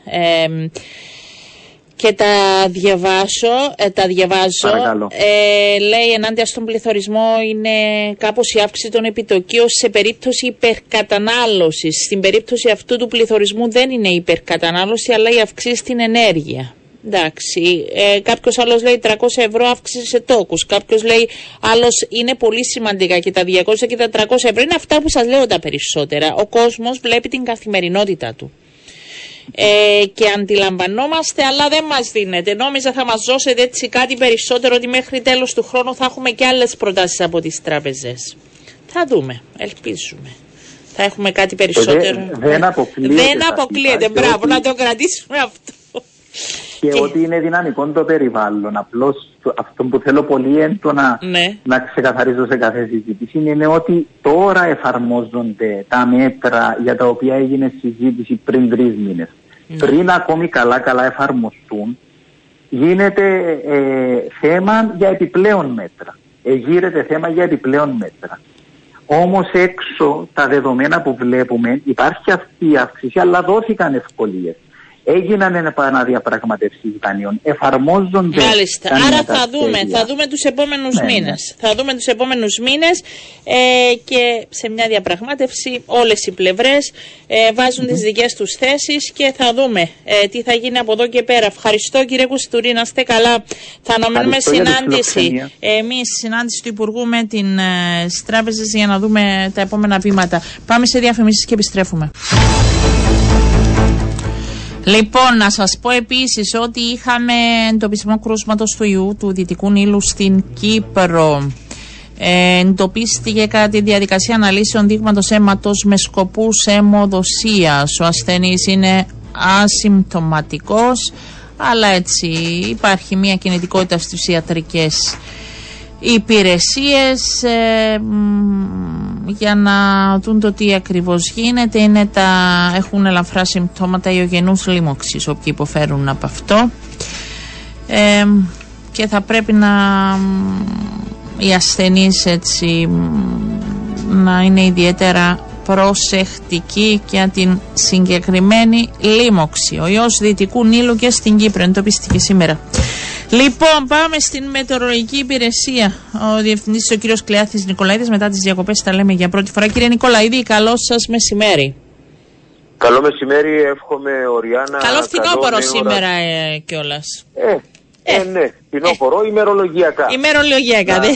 και τα διαβάσω, ε, τα διαβάζω. Ε, λέει ενάντια στον πληθωρισμό είναι κάπως η αύξηση των επιτοκίων σε περίπτωση υπερκατανάλωσης. Στην περίπτωση αυτού του πληθωρισμού δεν είναι υπερκατανάλωση αλλά η αυξήση στην ενέργεια. Εντάξει, ε, κάποιος άλλος λέει 300 ευρώ αύξηση σε τόκους. Κάποιος λέει άλλος είναι πολύ σημαντικά και τα 200 και τα 300 ευρώ είναι αυτά που σας λέω τα περισσότερα. Ο κόσμος βλέπει την καθημερινότητα του. Ε, και αντιλαμβανόμαστε, αλλά δεν μας δίνεται. Νόμιζα θα μας δώσετε έτσι κάτι περισσότερο ότι μέχρι τέλος του χρόνου θα έχουμε και άλλες προτάσεις από τις τράπεζες. Θα δούμε, ελπίζουμε. Θα έχουμε κάτι περισσότερο. Δεν, αποκλείεται. Δεν αποκλείεται, μπράβο, να το κρατήσουμε αυτό και, ότι είναι δυναμικό το περιβάλλον. Απλώς αυτό που θέλω πολύ έντονα ναι. να ξεκαθαρίσω σε κάθε συζήτηση είναι ότι τώρα εφαρμόζονται τα μέτρα για τα οποία έγινε συζήτηση πριν τρεις μήνες. Ναι. Πριν ακόμη καλά-καλά εφαρμοστούν, γίνεται ε, θέμα για επιπλέον μέτρα. Εγείρεται θέμα για επιπλέον μέτρα. Όμως έξω τα δεδομένα που βλέπουμε υπάρχει αυτή η αύξηση, αλλά δόθηκαν ευκολίες έγιναν επαναδιαπραγματεύσει δανείων, εφαρμόζονται. Μάλιστα. Άρα θα δούμε, θα δούμε τους επόμενους ναι, ναι. μήνες. Θα δούμε τους επόμενους μήνες ε, και σε μια διαπραγμάτευση όλες οι πλευρές ε, βάζουν mm-hmm. τι δικές τους θέσεις και θα δούμε ε, τι θα γίνει από εδώ και πέρα. Ευχαριστώ κύριε Κουστουρή, να είστε καλά. Θα αναμένουμε συνάντηση. Εμείς, συνάντηση του Υπουργού με την ε, τράπεζε για να δούμε τα επόμενα βήματα. Πάμε σε διαφημίσεις και επιστρέφουμε. Λοιπόν, να σας πω επίσης ότι είχαμε εντοπισμό κρούσματος του ιού του Δυτικού Νείλου στην Κύπρο. Ε, εντοπίστηκε κατά τη διαδικασία αναλύσεων δείγματος αίματος με σκοπούς αιμοδοσίας. Ο ασθενής είναι ασυμπτωματικός. αλλά έτσι υπάρχει μια κινητικότητα στις ιατρικές υπηρεσίες ε, για να δουν το τι ακριβώς γίνεται είναι τα, έχουν ελαφρά συμπτώματα ιογενούς λίμωξης όποιοι υποφέρουν από αυτό ε, και θα πρέπει να οι ασθενείς έτσι να είναι ιδιαίτερα προσεκτικοί για την συγκεκριμένη λίμωξη. Ο ιός Δυτικού Νείλου και στην Κύπρο είναι το πιστική σήμερα. Λοιπόν, πάμε στην μετεωρολογική υπηρεσία. Ο διευθυντής, ο κύριος Κλεάθης Νικολαίδης, μετά τις διακοπές, τα λέμε για πρώτη φορά. Κύριε Νικολαίδη, καλό σας μεσημέρι. Καλό μεσημέρι, εύχομαι Οριάννα. Καλό φθινόπωρο σήμερα ε, κιόλας. Ε, ε, ε, ναι, φθινόπωρο, ε. ημερολογιακά. Ημερολογιακά, ναι. ναι,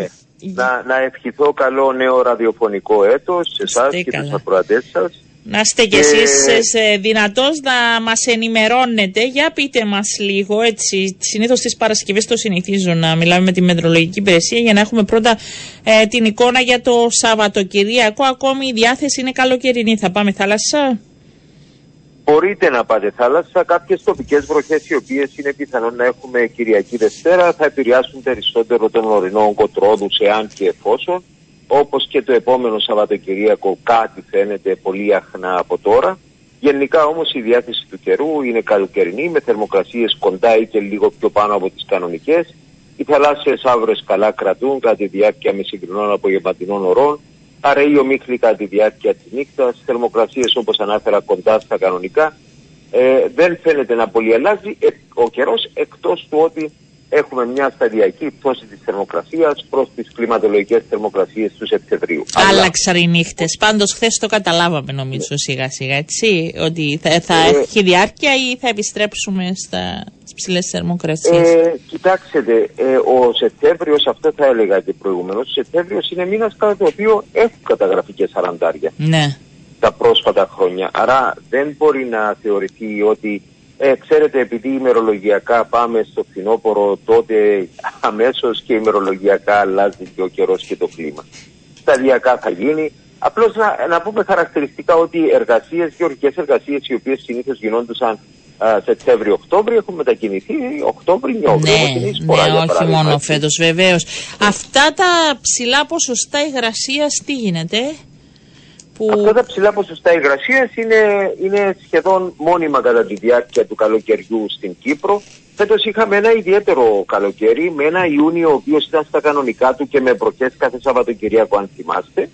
ναι. να, να ευχηθώ καλό νέο ραδιοφωνικό έτος σε εσάς και τους ακροατές σας. Να είστε κι εσείς ε, δυνατός να μας ενημερώνετε. Για πείτε μας λίγο έτσι. Συνήθως τις Παρασκευές το συνηθίζω να μιλάμε με τη Μετρολογική Υπηρεσία για να έχουμε πρώτα ε, την εικόνα για το Σαββατοκυριακό. Ακόμη η διάθεση είναι καλοκαιρινή. Θα πάμε θάλασσα; Μπορείτε να πάτε θάλασσα. Κάποιες τοπικές βροχές οι οποίες είναι πιθανόν να έχουμε Κυριακή Δευτέρα θα επηρεάσουν περισσότερο τον ορεινό κοτρόδους εάν και εφόσον όπως και το επόμενο Σαββατοκυριακό κάτι φαίνεται πολύ αχνά από τώρα. Γενικά όμως η διάθεση του καιρού είναι καλοκαιρινή με θερμοκρασίες κοντά ή και λίγο πιο πάνω από τις κανονικές. Οι θαλάσσιες άβρες καλά κρατούν κατά τη διάρκεια μεσημβρινών απογευματινών ωρών. Αραιεί ομίχλη κατά τη διάρκεια της νύχτας. Θερμοκρασίες όπως ανάφερα κοντά στα κανονικά. Ε, δεν φαίνεται να πολύ αλλάζει ε, ο καιρός εκτός του ότι έχουμε μια σταδιακή πτώση της θερμοκρασίας προς τις κλιματολογικές θερμοκρασίες του Σεπτεμβρίου. Άλλαξαν οι νύχτες. Πάντως χθες το καταλάβαμε νομίζω σιγά σιγά έτσι, ότι θα, θα ε, έχει διάρκεια ή θα επιστρέψουμε στα ψηλές θερμοκρασίες; Ε, κοιτάξτε, ε, ο Σεπτέμβριος, αυτό θα έλεγα και προηγουμένως, ο Σεπτέμβριος είναι μήνας κατά το οποίο έχουν καταγραφεί και σαραντάρια. Ναι. Τα πρόσφατα χρόνια. Άρα δεν μπορεί να θεωρηθεί ότι ε, ξέρετε, επειδή ημερολογιακά πάμε στο φθινόπωρο, τότε αμέσως και ημερολογιακά αλλάζει και ο καιρός και το κλίμα. Σταδιακά θα γίνει. Απλώς να, να πούμε χαρακτηριστικά ότι οι εργασίες, γεωργικές εργασίες οι οποίες συνήθως γινόντουσαν Σεπτέμβριο-Οκτώβριο έχουν μετακινηθεί Οκτώβριο-Νιόβριο. Ναι, ναι, όχι μόνο φέτος βεβαίως. Αυτά τα ψηλά ποσοστά υγρασίας τι γίνεται. Που... Αυτά τα ψηλά ποσοστά υγρασίας είναι, είναι σχεδόν μόνιμα κατά τη διάρκεια του καλοκαιριού στην Κύπρο. Φέτος είχαμε ένα ιδιαίτερο καλοκαίρι με ένα Ιούνιο ο οποίος ήταν στα κανονικά του και με βροχές κάθε Σαββατοκυριακό, αν θυμάστε.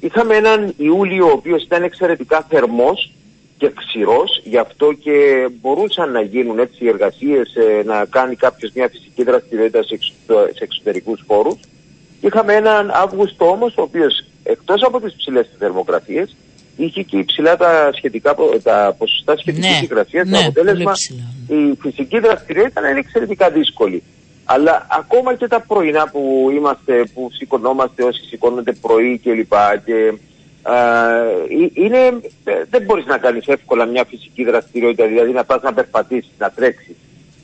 Είχαμε έναν Ιούλιο ο οποίος ήταν εξαιρετικά θερμός και ξηρός, γι' αυτό και μπορούσαν να γίνουν έτσι οι εργασίες, ε, να κάνει κάποιος μια φυσική δραστηριότητα σε, σε εξωτερικούς χώρους. Είχαμε έναν Αύγουστο όμως, ο οποίος εκτός από τις ψηλές θερμοκρασίες, είχε και υψηλά τα, σχετικά, τα ποσοστά σχετικής ναι, υγρασίας. Ναι, το αποτέλεσμα η φυσική δραστηριότητα είναι εξαιρετικά δύσκολη. Αλλά ακόμα και τα πρωινά που είμαστε, που σηκωνόμαστε όσοι σηκώνονται πρωί κλπ. Και, είναι, δεν μπορείς να κάνεις εύκολα μια φυσική δραστηριότητα, δηλαδή να πας να περπατήσεις, να τρέξεις.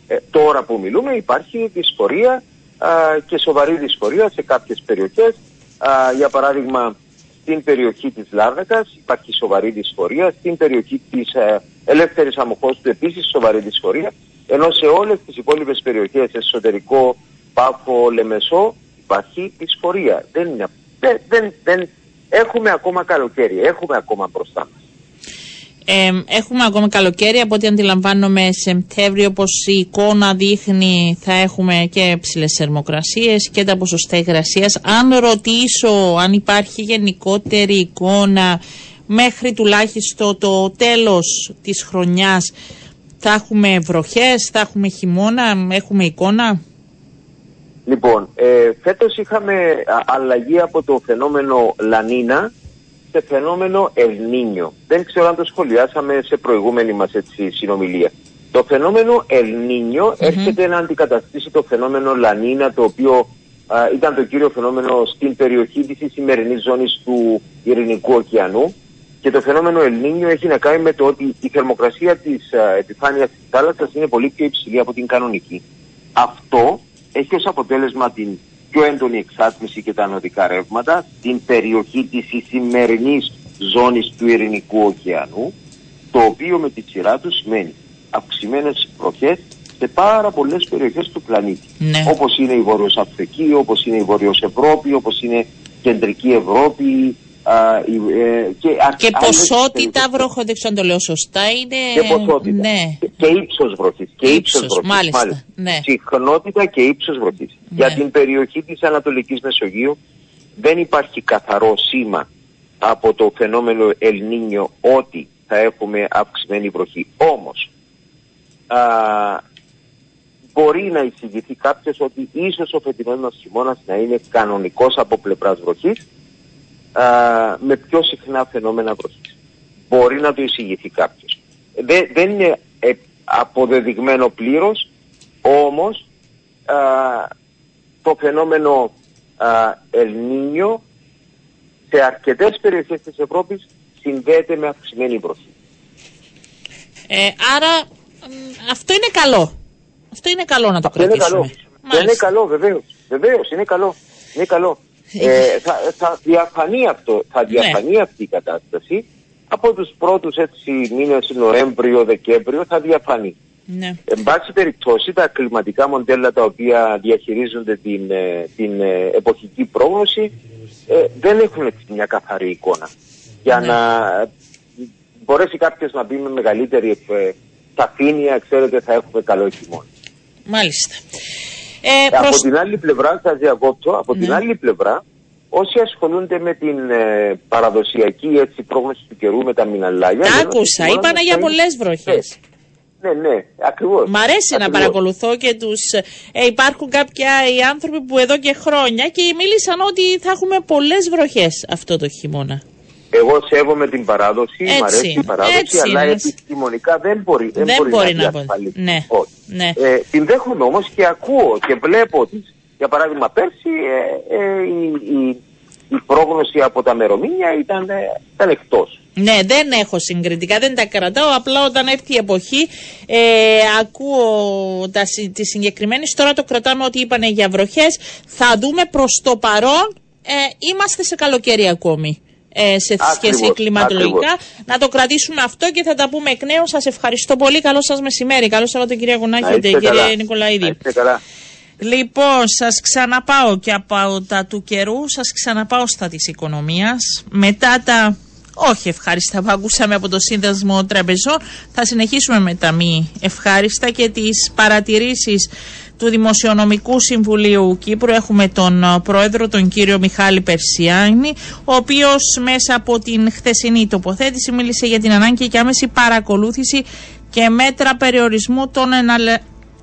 Ε, τώρα που μιλούμε υπάρχει δυσφορία και σοβαρή δυσφορία σε κάποιες περιοχές για παράδειγμα στην περιοχή της Λάρνακας υπάρχει σοβαρή δυσφορία, στην περιοχή της ε, ελεύθερης αμοχώστου επίσης σοβαρή δυσφορία, ενώ σε όλες τις υπόλοιπες περιοχές, εσωτερικό, πάφο, λεμεσό, υπάρχει δυσφορία. Δεν, είναι, δεν, δεν, δεν, έχουμε ακόμα καλοκαίρι, έχουμε ακόμα μπροστά μας. Ε, έχουμε ακόμα καλοκαίρι, από ό,τι αντιλαμβάνομαι Σεπτέμβριο, όπως η εικόνα δείχνει, θα έχουμε και ψηλές θερμοκρασίες και τα ποσοστά υγρασίας. Αν ρωτήσω αν υπάρχει γενικότερη εικόνα μέχρι τουλάχιστον το τέλος της χρονιάς θα έχουμε βροχές, θα έχουμε χειμώνα, έχουμε εικόνα; Λοιπόν, ε, φέτος είχαμε αλλαγή από το φαινόμενο Λανίνα σε φαινόμενο Ελνίνιο. Δεν ξέρω αν το σχολιάσαμε σε προηγούμενη μας έτσι, συνομιλία. Το φαινόμενο Ελνίνιο έρχεται να αντικαταστήσει το φαινόμενο Λανίνα το οποίο ήταν το κύριο φαινόμενο στην περιοχή της σημερινής ζώνης του Ειρηνικού ωκεανού και το φαινόμενο Ελνίνιο έχει να κάνει με το ότι η θερμοκρασία της α, επιφάνειας της θάλασσας είναι πολύ πιο υψηλή από την κανονική. Αυτό έχει ως αποτέλεσμα την πιο έντονη εξάτμιση και τα νοτικά ρεύματα στην περιοχή της σημερινής ζώνης του Ειρηνικού ωκεανού, το οποίο με τη σειρά του σημαίνει αυξημένες βροχές σε πάρα πολλές περιοχές του πλανήτη. Ναι. Όπως είναι η Βόρειος Αφρική, όπως είναι η Βόρειος Ευρώπη, όπως είναι η Κεντρική Ευρώπη, Α, ε, και, και ποσότητα βροχών, δεν ξέρω αν το λέω σωστά, είναι... Και ποσότητα. Ναι. Και, και ύψος βροχής. Και ύψος, βροχής, μάλιστα. μάλιστα. Ναι. Συχνότητα και ύψος βροχής. Ναι. Για την περιοχή της Ανατολικής Μεσογείου δεν υπάρχει καθαρό σήμα από το φαινόμενο Ελνίνιο ότι θα έχουμε αυξημένη βροχή. Όμως, α, μπορεί να εισηγηθεί κάποιος ότι ίσως ο φετινός χειμώνας να είναι κανονικός από πλευράς βροχής α, με πιο συχνά φαινόμενα βροχής. Μπορεί να το εισηγηθεί κάποιος. Δεν, δεν είναι ε, αποδεδειγμένο πλήρως, όμως α, το φαινόμενο Ελνίνιο σε αρκετές περιοχές της Ευρώπης συνδέεται με αυξημένη βροχή. Ε, άρα αυτό είναι καλό. Αυτό είναι καλό να το αυτό κρατήσουμε. Είναι καλό. Είναι καλό βεβαίως. Βεβαίως είναι καλό. Είναι καλό. Ε, θα, θα διαφανεί αυτό, θα ναι. διαφανεί αυτή η κατάσταση από τους πρώτους έτσι μήνες Νοέμβριο, Δεκέμβριο θα διαφανεί. Ναι. Εν πάση περιπτώσει τα κλιματικά μοντέλα τα οποία διαχειρίζονται την, ε, την ε, εποχική πρόγνωση ε, δεν έχουν μια καθαρή εικόνα. Για ναι. να μπορέσει κάποιος να μπει με μεγαλύτερη σαφήνεια, ξέρετε θα έχουμε καλό χειμώνα. Μάλιστα. Ε, Από την άλλη πλευρά, θα διακόπτω, από την ναι. άλλη πλευρά, όσοι ασχολούνται με την ε, παραδοσιακή έτσι, πρόγνωση του καιρού με τα μιναλάγια... Τα άκουσα, είπαν για πολλές βροχές. Ναι, ναι, ακριβώς. Μ' αρέσει να παρακολουθώ και τους. Ε, υπάρχουν κάποιοι άνθρωποι που εδώ και χρόνια και μίλησαν ότι θα έχουμε πολλές βροχές αυτό το χειμώνα. Εγώ σέβομαι την παράδοση, μου αρέσει η παράδοση, έτσι, αλλά επιστημονικά δεν μπορεί, δεν, δεν μπορεί, να, να Ναι, ναι. Ε, την δέχομαι όμως και ακούω και βλέπω ότι, για παράδειγμα, πέρσι ε, ε, η, η, η, πρόγνωση από τα μερομήνια ήταν, ε, ήταν εκτός. Ναι, δεν έχω συγκριτικά, δεν τα κρατάω. Απλά όταν έρθει η εποχή, ε, ακούω τα, τη συγκεκριμένη. Τώρα το κρατάμε ότι είπανε για βροχές. Θα δούμε προς το παρόν. Ε, είμαστε σε καλοκαίρι ακόμη ε, σε σχέση κλιματολογικά. Να το κρατήσουμε αυτό και θα τα πούμε εκ νέου. Σας ευχαριστώ πολύ. Καλό σας μεσημέρι. Καλό Σαββατοκύριακο κυρία Γουνάκη και κυρία Νικολαίδη. Λοιπόν, σας ξαναπάω και από τα του καιρού, σας ξαναπάω στα της οικονομίας. Μετά τα όχι ευχάριστα που ακούσαμε από το Σύνδεσμο Τραπεζών, θα συνεχίσουμε με τα μη ευχάριστα και τις παρατηρήσεις του Δημοσιονομικού Συμβουλίου Κύπρου έχουμε τον ε, πρόεδρο, τον κύριο Μιχάλη Περσιάνη, ο οποίος μέσα από την χθεσινή τοποθέτηση μίλησε για την ανάγκη και άμεση παρακολούθηση και μέτρα περιορισμού των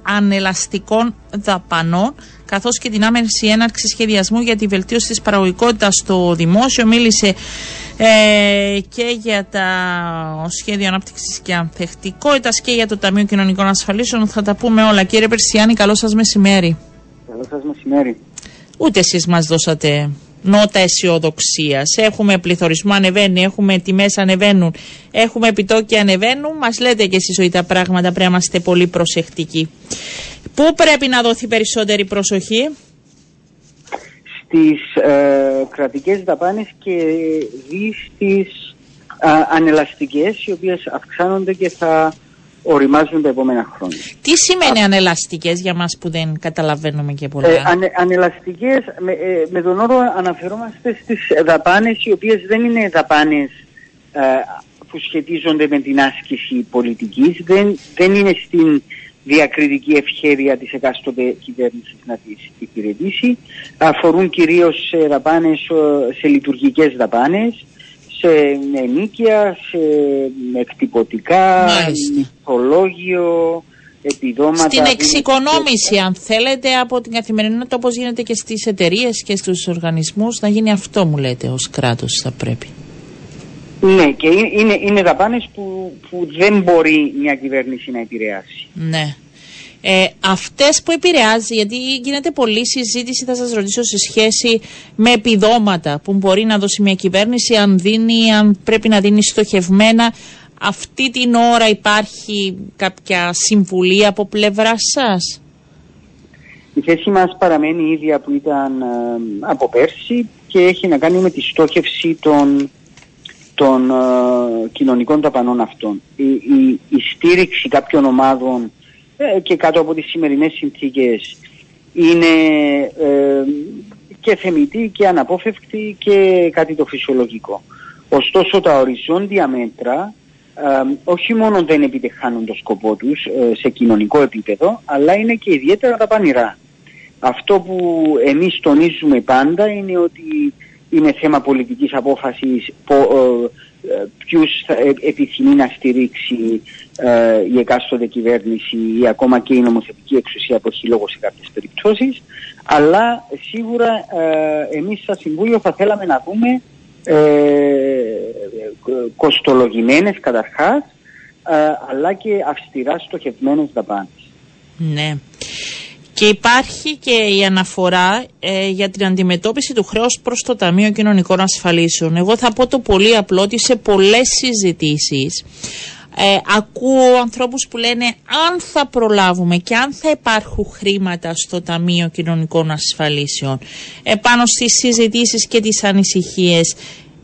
ανελαστικών δαπανών καθώς και την άμεση έναρξη σχεδιασμού για τη βελτίωση της παραγωγικότητας στο δημόσιο. Μίλησε ε, και για τα σχέδια ανάπτυξης και ανθεκτικότητας και για το Ταμείο Κοινωνικών Ασφαλίσεων. Θα τα πούμε όλα. Κύριε Περσιάνη, καλό σας μεσημέρι. Καλό σας μεσημέρι. Ούτε εσείς μας δώσατε νότα αισιοδοξίας. Έχουμε πληθωρισμό ανεβαίνει, έχουμε τιμές ανεβαίνουν, έχουμε επιτόκια ανεβαίνουν. Μας λέτε και εσείς ότι τα πράγματα πρέπει να είμαστε πολύ προσεκτικοί. Πού πρέπει να δοθεί περισσότερη προσοχή, στις ε, κρατικές δαπάνες και δι στις ε, ανελαστικές οι οποίες αυξάνονται και θα οριμάζουν τα επόμενα χρόνια. Τι σημαίνει Α, ανελαστικές για μας που δεν καταλαβαίνουμε και πολλά; Ε, ανε, ανελαστικές με, ε, με τον όρο αναφερόμαστε στις δαπάνες οι οποίες δεν είναι δαπάνες ε, που σχετίζονται με την άσκηση πολιτικής, δεν, δεν είναι στην διακριτική ευχέρεια της εκάστοτε κυβέρνησης να τις υπηρετήσει. Αφορούν κυρίως σε δαπάνες, σε λειτουργικές δαπάνες, σε ενίκεια, σε εκτυπωτικά, μυθολόγιο, επιδόματα... Στην εξοικονόμηση, αν θέλετε, από την καθημερινότητα όπως γίνεται και στις εταιρείες και στους οργανισμούς, να γίνει αυτό μου λέτε ως κράτος θα πρέπει. Ναι, και είναι, είναι δαπάνες που, που δεν μπορεί μια κυβέρνηση να επηρεάσει. Ναι. Ε, αυτές που επηρεάζει, γιατί γίνεται πολλή συζήτηση, θα σας ρωτήσω σε σχέση με επιδόματα που μπορεί να δώσει μια κυβέρνηση, αν δίνει, αν πρέπει να δίνει στοχευμένα. Αυτή την ώρα υπάρχει κάποια συμβουλή από πλευρά σας; Η θέση μας παραμένει η ίδια που ήταν ε, από πέρσι και έχει να κάνει με τη στόχευση των των κοινωνικών ταπανών αυτών. Η, η, η στήριξη κάποιων ομάδων και κάτω από τις σημερινές συνθήκες είναι και θεμητή και αναπόφευκτη και κάτι το φυσιολογικό. Ωστόσο τα οριζόντια μέτρα όχι μόνο δεν επιτεχάνουν το σκοπό τους ε, σε κοινωνικό επίπεδο, αλλά είναι και ιδιαίτερα τα πανηρά. Αυτό που εμείς τονίζουμε πάντα είναι ότι είναι θέμα πολιτικής απόφασης πο, ε, ε ποιους θα επιθυμεί να στηρίξει ε, η εκάστοτε κυβέρνηση ή ακόμα και η νομοθετική εξουσία που έχει λόγο σε κάποιες περιπτώσεις αλλά σίγουρα ε, εμείς στα Συμβούλιο θα θέλαμε να δούμε ε, κοστολογημένες καταρχάς ε, αλλά και αυστηρά στοχευμένες δαπάνες. Ναι. Και υπάρχει και η αναφορά ε, για την αντιμετώπιση του χρέους προς το Ταμείο Κοινωνικών Ασφαλίσεων. Εγώ θα πω το πολύ απλό ότι σε πολλές συζητήσεις ε, ακούω ανθρώπους που λένε αν θα προλάβουμε και αν θα υπάρχουν χρήματα στο Ταμείο Κοινωνικών Ασφαλίσεων επάνω στις συζητήσεις και τις ανησυχίες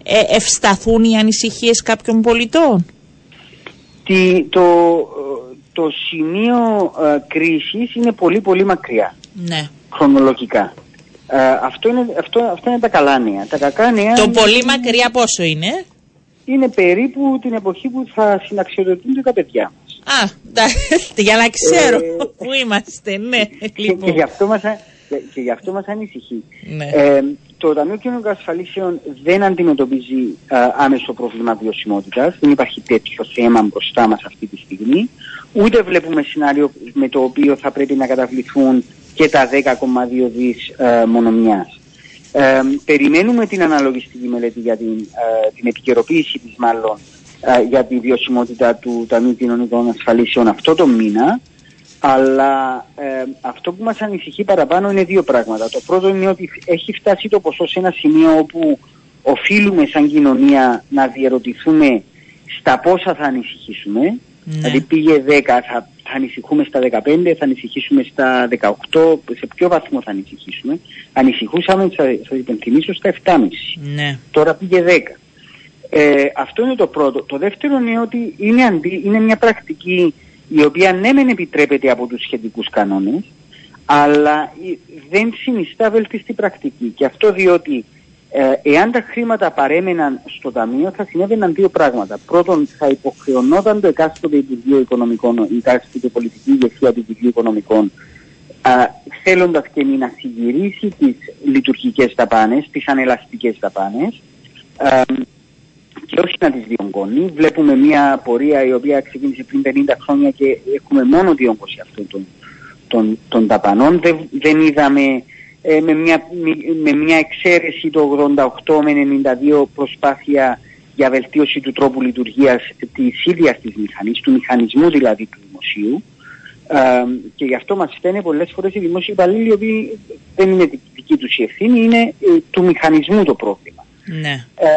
ε, ευσταθούν οι ανησυχίες κάποιων πολιτών; Τι, το, το σημείο ε, κρίσης είναι πολύ πολύ μακριά. Ναι. Χρονολογικά. Ε, αυτό, είναι, αυτό, αυτό είναι τα καλά νέα. Τα κακά νέα το πολύ μακριά πόσο είναι; είναι περίπου την εποχή που θα συναξιοδοτούνται τα παιδιά μας. Α, για να ξέρω ε, πού είμαστε, ναι. Λοιπόν. Και, γι αυτό μας, και γι' αυτό μας ανησυχεί. Ναι. Ε, το Ταμείο Κοινωνικών Ασφαλίσεων δεν αντιμετωπίζει άμεσο πρόβλημα βιωσιμότητας. Δεν υπάρχει τέτοιο θέμα μπροστά μας αυτή τη στιγμή. Ούτε βλέπουμε σενάριο με το οποίο θα πρέπει να καταβληθούν και τα 10,2 δις ε, μονομιάς. Ε, περιμένουμε την αναλογιστική μελέτη για την, ε, την επικαιροποίηση της μάλλον ε, για τη βιωσιμότητα του Ταμείου Κοινωνικών Ασφαλίσεων αυτό το μήνα αλλά αυτό που μας ανησυχεί παραπάνω είναι δύο πράγματα. Το πρώτο είναι ότι έχει φτάσει το ποσό σε ένα σημείο όπου οφείλουμε σαν κοινωνία να διαρωτηθούμε στα πόσα θα ανησυχήσουμε. Ναι. Δηλαδή πήγε 10, θα θα ανησυχούμε στα 15, θα ανησυχήσουμε στα 18, σε ποιο βαθμό θα ανησυχήσουμε. Ανησυχούσαμε, θα σας υπενθυμίσω, στα 7,5. Ναι. Τώρα πήγε 10. Ε, αυτό είναι το πρώτο. Το δεύτερο είναι ότι είναι, αντί, είναι μια πρακτική η οποία ναι μεν επιτρέπεται από τους σχετικούς κανόνες, αλλά δεν συνιστά βελτιστή πρακτική. Και αυτό διότι ε, εάν τα χρήματα παρέμεναν στο Ταμείο θα συνέβαιναν δύο πράγματα. Πρώτον, θα υποχρεωνόταν το εκάστοτε Υπουργείο Οικονομικών, η εκάστοτε πολιτική ηγεσία του Υπουργείου Οικονομικών, θέλοντας και μη να συγκυρίσει τις λειτουργικές δαπάνε, τις ανελαστικές δαπάνε, και όχι να τις διονγκώνει. Βλέπουμε μια πορεία η οποία ξεκίνησε πριν 50 χρόνια και έχουμε μόνο διόγκωση αυτών των, των, των δαπανών. Δεν, δεν είδαμε ε, με, μια, με μια εξαίρεση το 88 με 92 προσπάθεια για βελτίωση του τρόπου λειτουργίας της ίδιας της μηχανής, του μηχανισμού δηλαδή του δημοσίου ε, και γι' αυτό μας φταίνε πολλές φορές οι δημόσιοι υπαλλήλοι οι οποίοι δεν είναι δική τους η ευθύνη, είναι ε, του μηχανισμού το πρόβλημα. Ναι. Ε,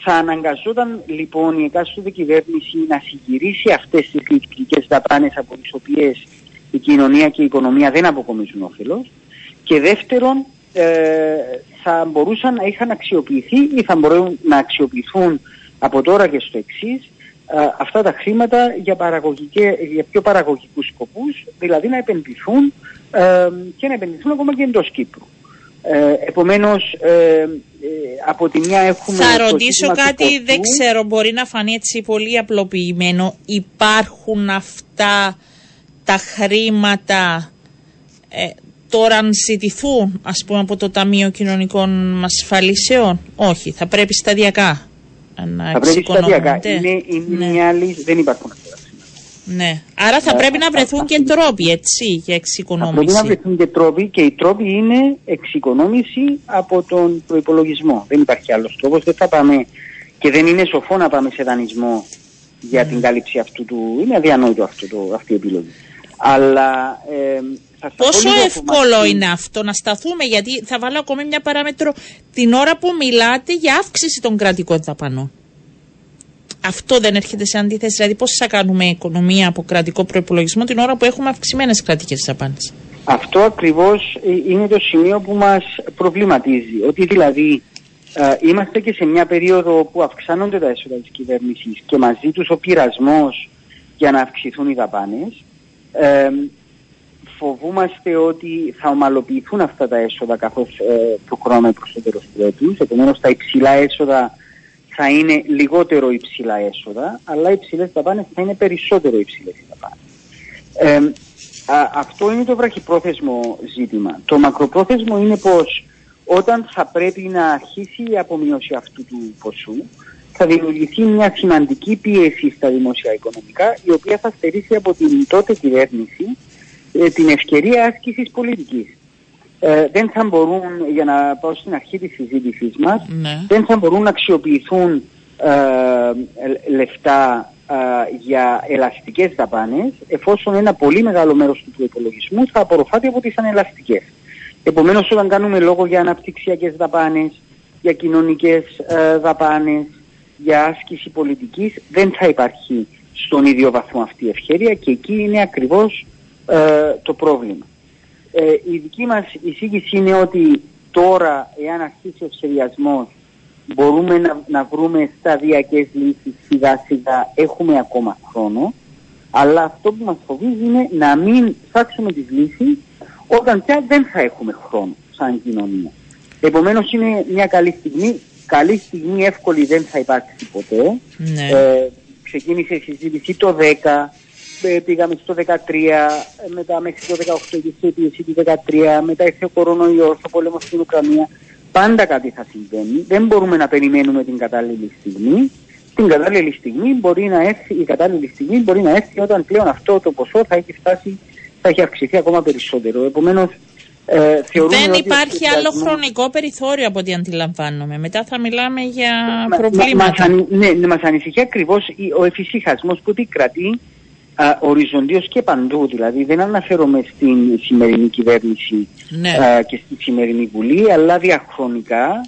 θα αναγκαζόταν λοιπόν η εκάστοτε κυβέρνηση να συγκυρίσει αυτές τις λειτουργικές δαπάνες από τις οποίες η κοινωνία και η οικονομία δεν αποκομίζουν όφελος και δεύτερον ε, θα μπορούσαν να είχαν αξιοποιηθεί ή θα μπορούν να αξιοποιηθούν από τώρα και στο εξής ε, αυτά τα χρήματα για, για πιο παραγωγικούς σκοπούς, δηλαδή να επενδυθούν ε, και να επενδυθούν ακόμα και εντός Κύπρου. Ε, επομένως, ε, από τη μια έχουμε... Θα ρωτήσω κάτι, δεν ξέρω, μπορεί να φανεί έτσι πολύ απλοποιημένο. Υπάρχουν αυτά τα χρήματα τώρα αν ζητηθούν ας πούμε από το Ταμείο Κοινωνικών Ασφαλίσεων; Όχι, θα πρέπει σταδιακά να Θα πρέπει σταδιακά. Είναι, είναι ναι. μια λύση, δεν υπάρχουν αυτά. Ναι. Άρα θα ε, πρέπει να βρεθούν και τρόποι έτσι για εξοικονόμηση. Θα πρέπει να βρεθούν και τρόποι και οι τρόποι είναι εξοικονόμηση από τον προπολογισμό. Δεν υπάρχει άλλος τρόπος. Δεν θα πάμε και δεν είναι σοφό να πάμε σε δανεισμό για την κάλυψη αυτού του. Είναι αδιανόητο αυτό το, αυτή η επιλογή. Αλλά ε, Πόσο εύκολο είναι αυτό να σταθούμε, γιατί θα βάλω ακόμη μια παράμετρο την ώρα που μιλάτε για αύξηση των κρατικών δαπανών. Αυτό δεν έρχεται σε αντίθεση. Δηλαδή, πώς θα κάνουμε οικονομία από κρατικό προπολογισμό την ώρα που έχουμε αυξημένες κρατικές δαπάνες; Αυτό ακριβώς είναι το σημείο που μας προβληματίζει. Ότι δηλαδή ε, είμαστε και σε μια περίοδο που αυξάνονται τα έσοδα της κυβέρνησης και μαζί τους ο πειρασμός για να αυξηθούν οι δαπάνες. Ε, φοβούμαστε ότι θα ομαλοποιηθούν αυτά τα έσοδα καθώς ε, το χρόνο προς το τέλος του έτους. Επομένως τα υψηλά έσοδα θα είναι λιγότερο υψηλά έσοδα, αλλά οι υψηλές δαπάνες θα είναι περισσότερο υψηλές δαπάνες. Ε, αυτό είναι το βραχυπρόθεσμο ζήτημα. Το μακροπρόθεσμο είναι πως όταν θα πρέπει να αρχίσει η απομείωση αυτού του ποσού, θα δημιουργηθεί μια σημαντική πίεση στα δημόσια οικονομικά, η οποία θα στερήσει από την τότε κυβέρνηση ε, την ευκαιρία άσκησης πολιτικής. Ε, δεν θα μπορούν, για να πάω στην αρχή της συζήτησής μας, ναι. δεν θα μπορούν να αξιοποιηθούν ε, λεφτά για ελαστικές δαπάνες, εφόσον ένα πολύ μεγάλο μέρος του προϋπολογισμού θα απορροφάται από τις ανελαστικές. Επομένως όταν κάνουμε λόγο για αναπτυξιακές δαπάνες, για κοινωνικές ε, δαπάνες, για άσκηση πολιτικής, δεν θα υπάρχει στον ίδιο βαθμό αυτή η ευχαίρεια και εκεί είναι ακριβώς ε, το πρόβλημα. Ε, η δική μας εισήγηση είναι ότι τώρα, εάν αρχίσει ο σχεδιασμός, μπορούμε να, να βρούμε σταδιακές λύσεις σιγά σιγά, έχουμε ακόμα χρόνο, αλλά αυτό που μας φοβίζει είναι να μην ψάξουμε τις λύσεις όταν πια δεν θα έχουμε χρόνο σαν κοινωνία. Επομένως είναι μια καλή στιγμή. Καλή στιγμή εύκολη δεν θα υπάρξει ποτέ. Ναι. Ε, ξεκίνησε η συζήτηση το 10, ε, πήγαμε στο 13, ε, μετά μέχρι το 18 και η πίεση του 13, μετά ήρθε ο κορονοϊός, ο πόλεμος στην Ουκρανία. Πάντα κάτι θα συμβαίνει. Δεν μπορούμε να περιμένουμε την κατάλληλη στιγμή. Την κατάλληλη στιγμή μπορεί να έρθει, η κατάλληλη στιγμή μπορεί να έρθει όταν πλέον αυτό το ποσό θα έχει φτάσει θα έχει αυξηθεί ακόμα περισσότερο. Επομένως, ε, Δεν υπάρχει άλλο χρονικό περιθώριο από ό,τι αντιλαμβάνομαι. Μετά θα μιλάμε για μα, προβλήματα. Μας, μας, ναι, ναι, μας ανησυχεί ακριβώς ο εφησυχασμός που επικρατεί οριζοντίως και παντού. Δηλαδή δεν αναφέρομαι στην σημερινή κυβέρνηση ναι. και στη σημερινή Βουλή, αλλά διαχρονικά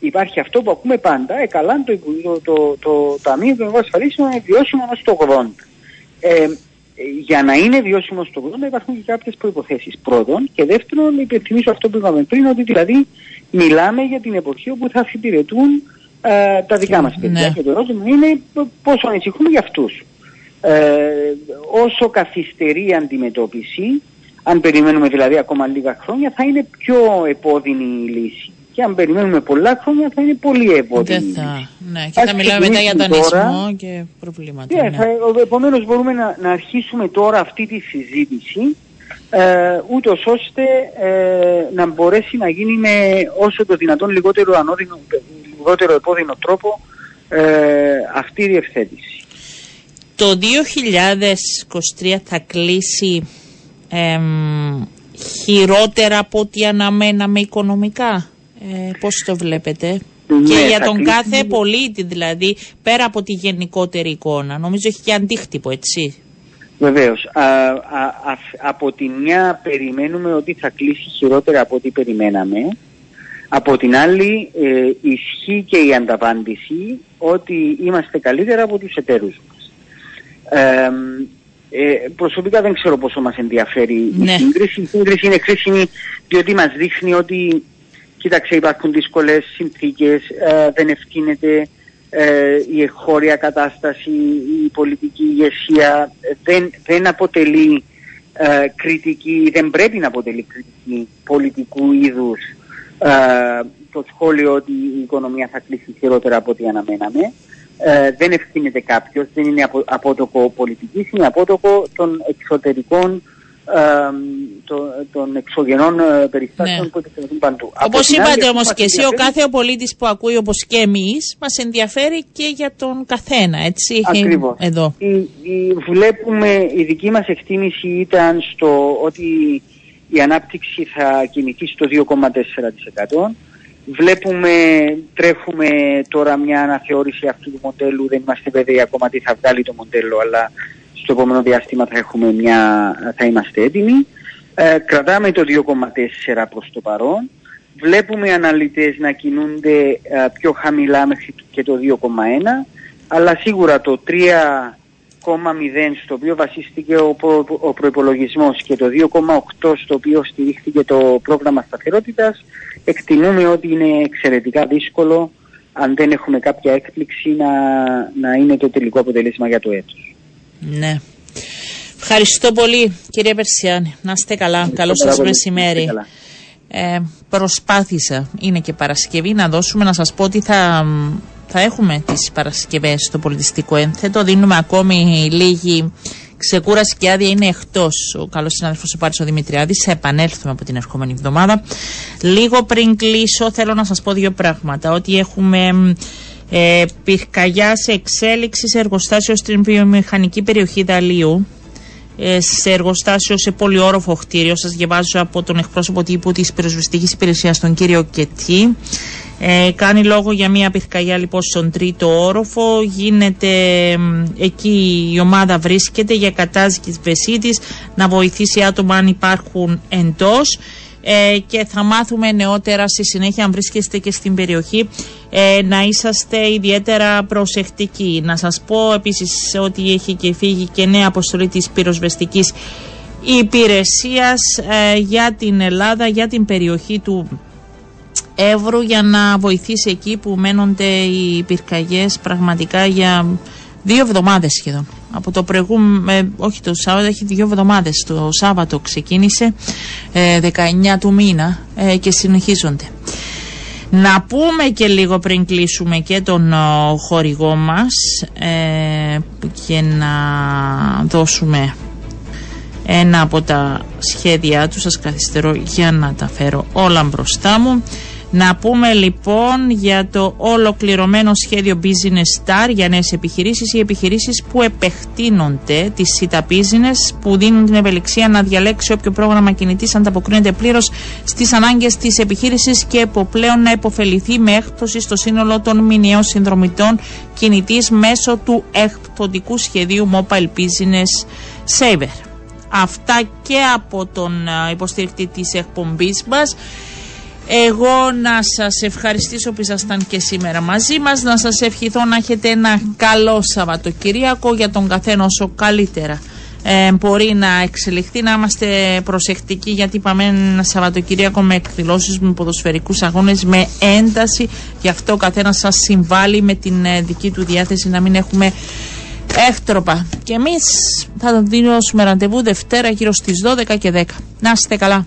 υπάρχει αυτό που ακούμε πάντα. Ε, καλά, το, το, το, το Ταμείο Κοινωνικών Ασφαλίσεων είναι βιώσιμο στο 80. Ε, για να είναι βιώσιμο στο χρόνο υπάρχουν και κάποιες προποθέσει. Πρώτον, και δεύτερον, υπενθυμίσω αυτό που είπαμε πριν, ότι δηλαδή μιλάμε για την εποχή όπου θα αφιπηρετούν ε, τα δικά μας παιδιά. Ναι. Και το ερώτημα είναι πόσο ανησυχούμε για αυτούς. Ε, όσο καθυστερεί η αντιμετώπιση, αν περιμένουμε δηλαδή ακόμα λίγα χρόνια, θα είναι πιο επώδυνη η λύση και αν περιμένουμε πολλά χρόνια θα είναι πολύ επώδυνη. θα. Ναι, και θα μιλάμε μετά για δανεισμό και προβλήματα. Yeah, ναι. θα, επομένως μπορούμε να, να αρχίσουμε τώρα αυτή τη συζήτηση ε, ούτως ώστε ε, να μπορέσει να γίνει με όσο το δυνατόν λιγότερο, ανώδυνο, λιγότερο επώδυνο τρόπο ε, αυτή η διευθέτηση. Το 2023 θα κλείσει χειρότερα από ό,τι αναμέναμε οικονομικά; Ε, πώς το βλέπετε; Ναι, και για τον κάθε πολίτη δηλαδή πέρα από τη γενικότερη εικόνα νομίζω έχει και αντίκτυπο έτσι. Βεβαίως. Από τη μια περιμένουμε ότι θα κλείσει χειρότερα από ό,τι περιμέναμε. Από την άλλη ε, ισχύει και η ανταπάντηση ότι είμαστε καλύτερα από τους εταίρους μας ε, ε, προσωπικά δεν ξέρω πόσο μας ενδιαφέρει ναι. η σύγκριση. Η σύγκριση είναι χρήσιμη διότι μας δείχνει ότι Κοίταξε, υπάρχουν δύσκολες συνθήκες, ε, δεν ευθύνεται ε, η εγχώρια κατάσταση, η πολιτική ηγεσία, δεν, δεν αποτελεί ε, κριτική, δεν πρέπει να αποτελεί κριτική πολιτικού είδους το σχόλιο ότι η οικονομία θα κλείσει χειρότερα από ό,τι αναμέναμε. Δεν ευθύνεται κάποιος, δεν είναι απότοκο πολιτικής, είναι απότοκο των εξωτερικών των εξωγενών ε, περιστάσεων ναι. που επικρατούν παντού. Όπως είπατε όμως και εσύ, ο κάθε πολίτης που ακούει όπως και εμείς, μας ενδιαφέρει και για τον καθένα, έτσι. Ακριβώς. Εδώ. Η, η, βλέπουμε, η δική μας εκτίμηση ήταν στο ότι η ανάπτυξη θα κινηθεί στο 2,4%. Βλέπουμε, τρέχουμε τώρα μια αναθεώρηση αυτού του μοντέλου, δεν είμαστε βέβαιοι ακόμα τι θα βγάλει το μοντέλο, αλλά στο επόμενο διάστημα θα, έχουμε μια, θα είμαστε έτοιμοι. Ε, κρατάμε το 2,4 προς το παρόν. Βλέπουμε οι αναλυτές να κινούνται ε, πιο χαμηλά μέχρι και το 2,1 αλλά σίγουρα το 3 στο οποίο βασίστηκε ο, προ, ο προϋπολογισμός και το 2,8 στο οποίο στηρίχθηκε το πρόγραμμα σταθερότητας εκτιμούμε ότι είναι εξαιρετικά δύσκολο αν δεν έχουμε κάποια έκπληξη να, να είναι το τελικό αποτελέσμα για το έτος. Ναι. Ευχαριστώ πολύ κύριε Περσιάνη. Να είστε καλά. Καλό σας μεσημέρι. Ε, προσπάθησα, είναι και Παρασκευή, να δώσουμε να σας πω ότι θα, θα έχουμε τις Παρασκευές στο πολιτιστικό ένθετο. Δίνουμε ακόμη λίγη ξεκούραση και άδεια είναι εκτός ο καλός συνάδελφος ο Πάρης ο Δημητριάδης. Θα επανέλθουμε από την ερχόμενη εβδομάδα. Λίγο πριν κλείσω, θέλω να σας πω δύο πράγματα. Ότι έχουμε ε, πυρκαγιάς σε εξέλιξης σε εργοστάσιο στην βιομηχανική περιοχή Δαλίου. Ε, σε εργοστάσιο σε πολυόροφο κτίριο. Σας διαβάζω από τον εκπρόσωπο τύπου της πυροσβεστικής υπηρεσίας, τον κύριο Κετή. Ε, κάνει λόγο για μια πυρκαγιά λοιπόν στον τρίτο όροφο. Γίνεται εκεί η ομάδα βρίσκεται για κατάσκηση της να βοηθήσει άτομα αν υπάρχουν εντός. Ε, και θα μάθουμε νεότερα στη συνέχεια αν βρίσκεστε και στην περιοχή ε, να είσαστε ιδιαίτερα προσεκτικοί. Να σας πω επίσης ότι έχει και φύγει και νέα αποστολή της πυροσβεστικής υπηρεσίας ε, για την Ελλάδα, για την περιοχή του Εύρου για να βοηθήσει εκεί που μένονται οι πυρκαγιές πραγματικά για δύο εβδομάδες σχεδόν. Από το προηγούμενο, ε, όχι το Σάββατο, έχει δύο εβδομάδες. Το Σάββατο ξεκίνησε, 19 ε, του μήνα ε, και συνεχίζονται. Να πούμε και λίγο πριν κλείσουμε και τον χορηγό μας και να δώσουμε ένα από τα σχέδιά του. Σας καθυστερώ για να τα φέρω όλα μπροστά μου. Να πούμε λοιπόν για το ολοκληρωμένο σχέδιο Business Star για νέες επιχειρήσεις ή επιχειρήσεις που επεκτείνονται τη CITA Business που δίνουν την ευελιξία να διαλέξει όποιο πρόγραμμα κινητής ανταποκρίνεται πλήρως στις ανάγκες της επιχείρησης και εποπλέον να υποφεληθεί με έκπτωση στο σύνολο των μηνιαίων συνδρομητών κινητής μέσω του εκπτωτικού σχεδίου Mobile Business Saver. Αυτά και από τον υποστηρικτή της εκπομπής μας. Εγώ να σας ευχαριστήσω που ήσασταν και σήμερα μαζί μας, να σας ευχηθώ να έχετε ένα καλό Σαββατοκυριακό για τον καθένα όσο καλύτερα ε, μπορεί να εξελιχθεί, να είμαστε προσεκτικοί γιατί είπαμε ένα Σαββατοκυριακό με εκδηλώσεις, με ποδοσφαιρικούς αγώνες, με ένταση, γι' αυτό ο καθένας σας συμβάλλει με την ε, δική του διάθεση να μην έχουμε έκτροπα. Και εμείς θα τον δίνουμε ραντεβού Δευτέρα γύρω στις 12 και 10. Να είστε καλά.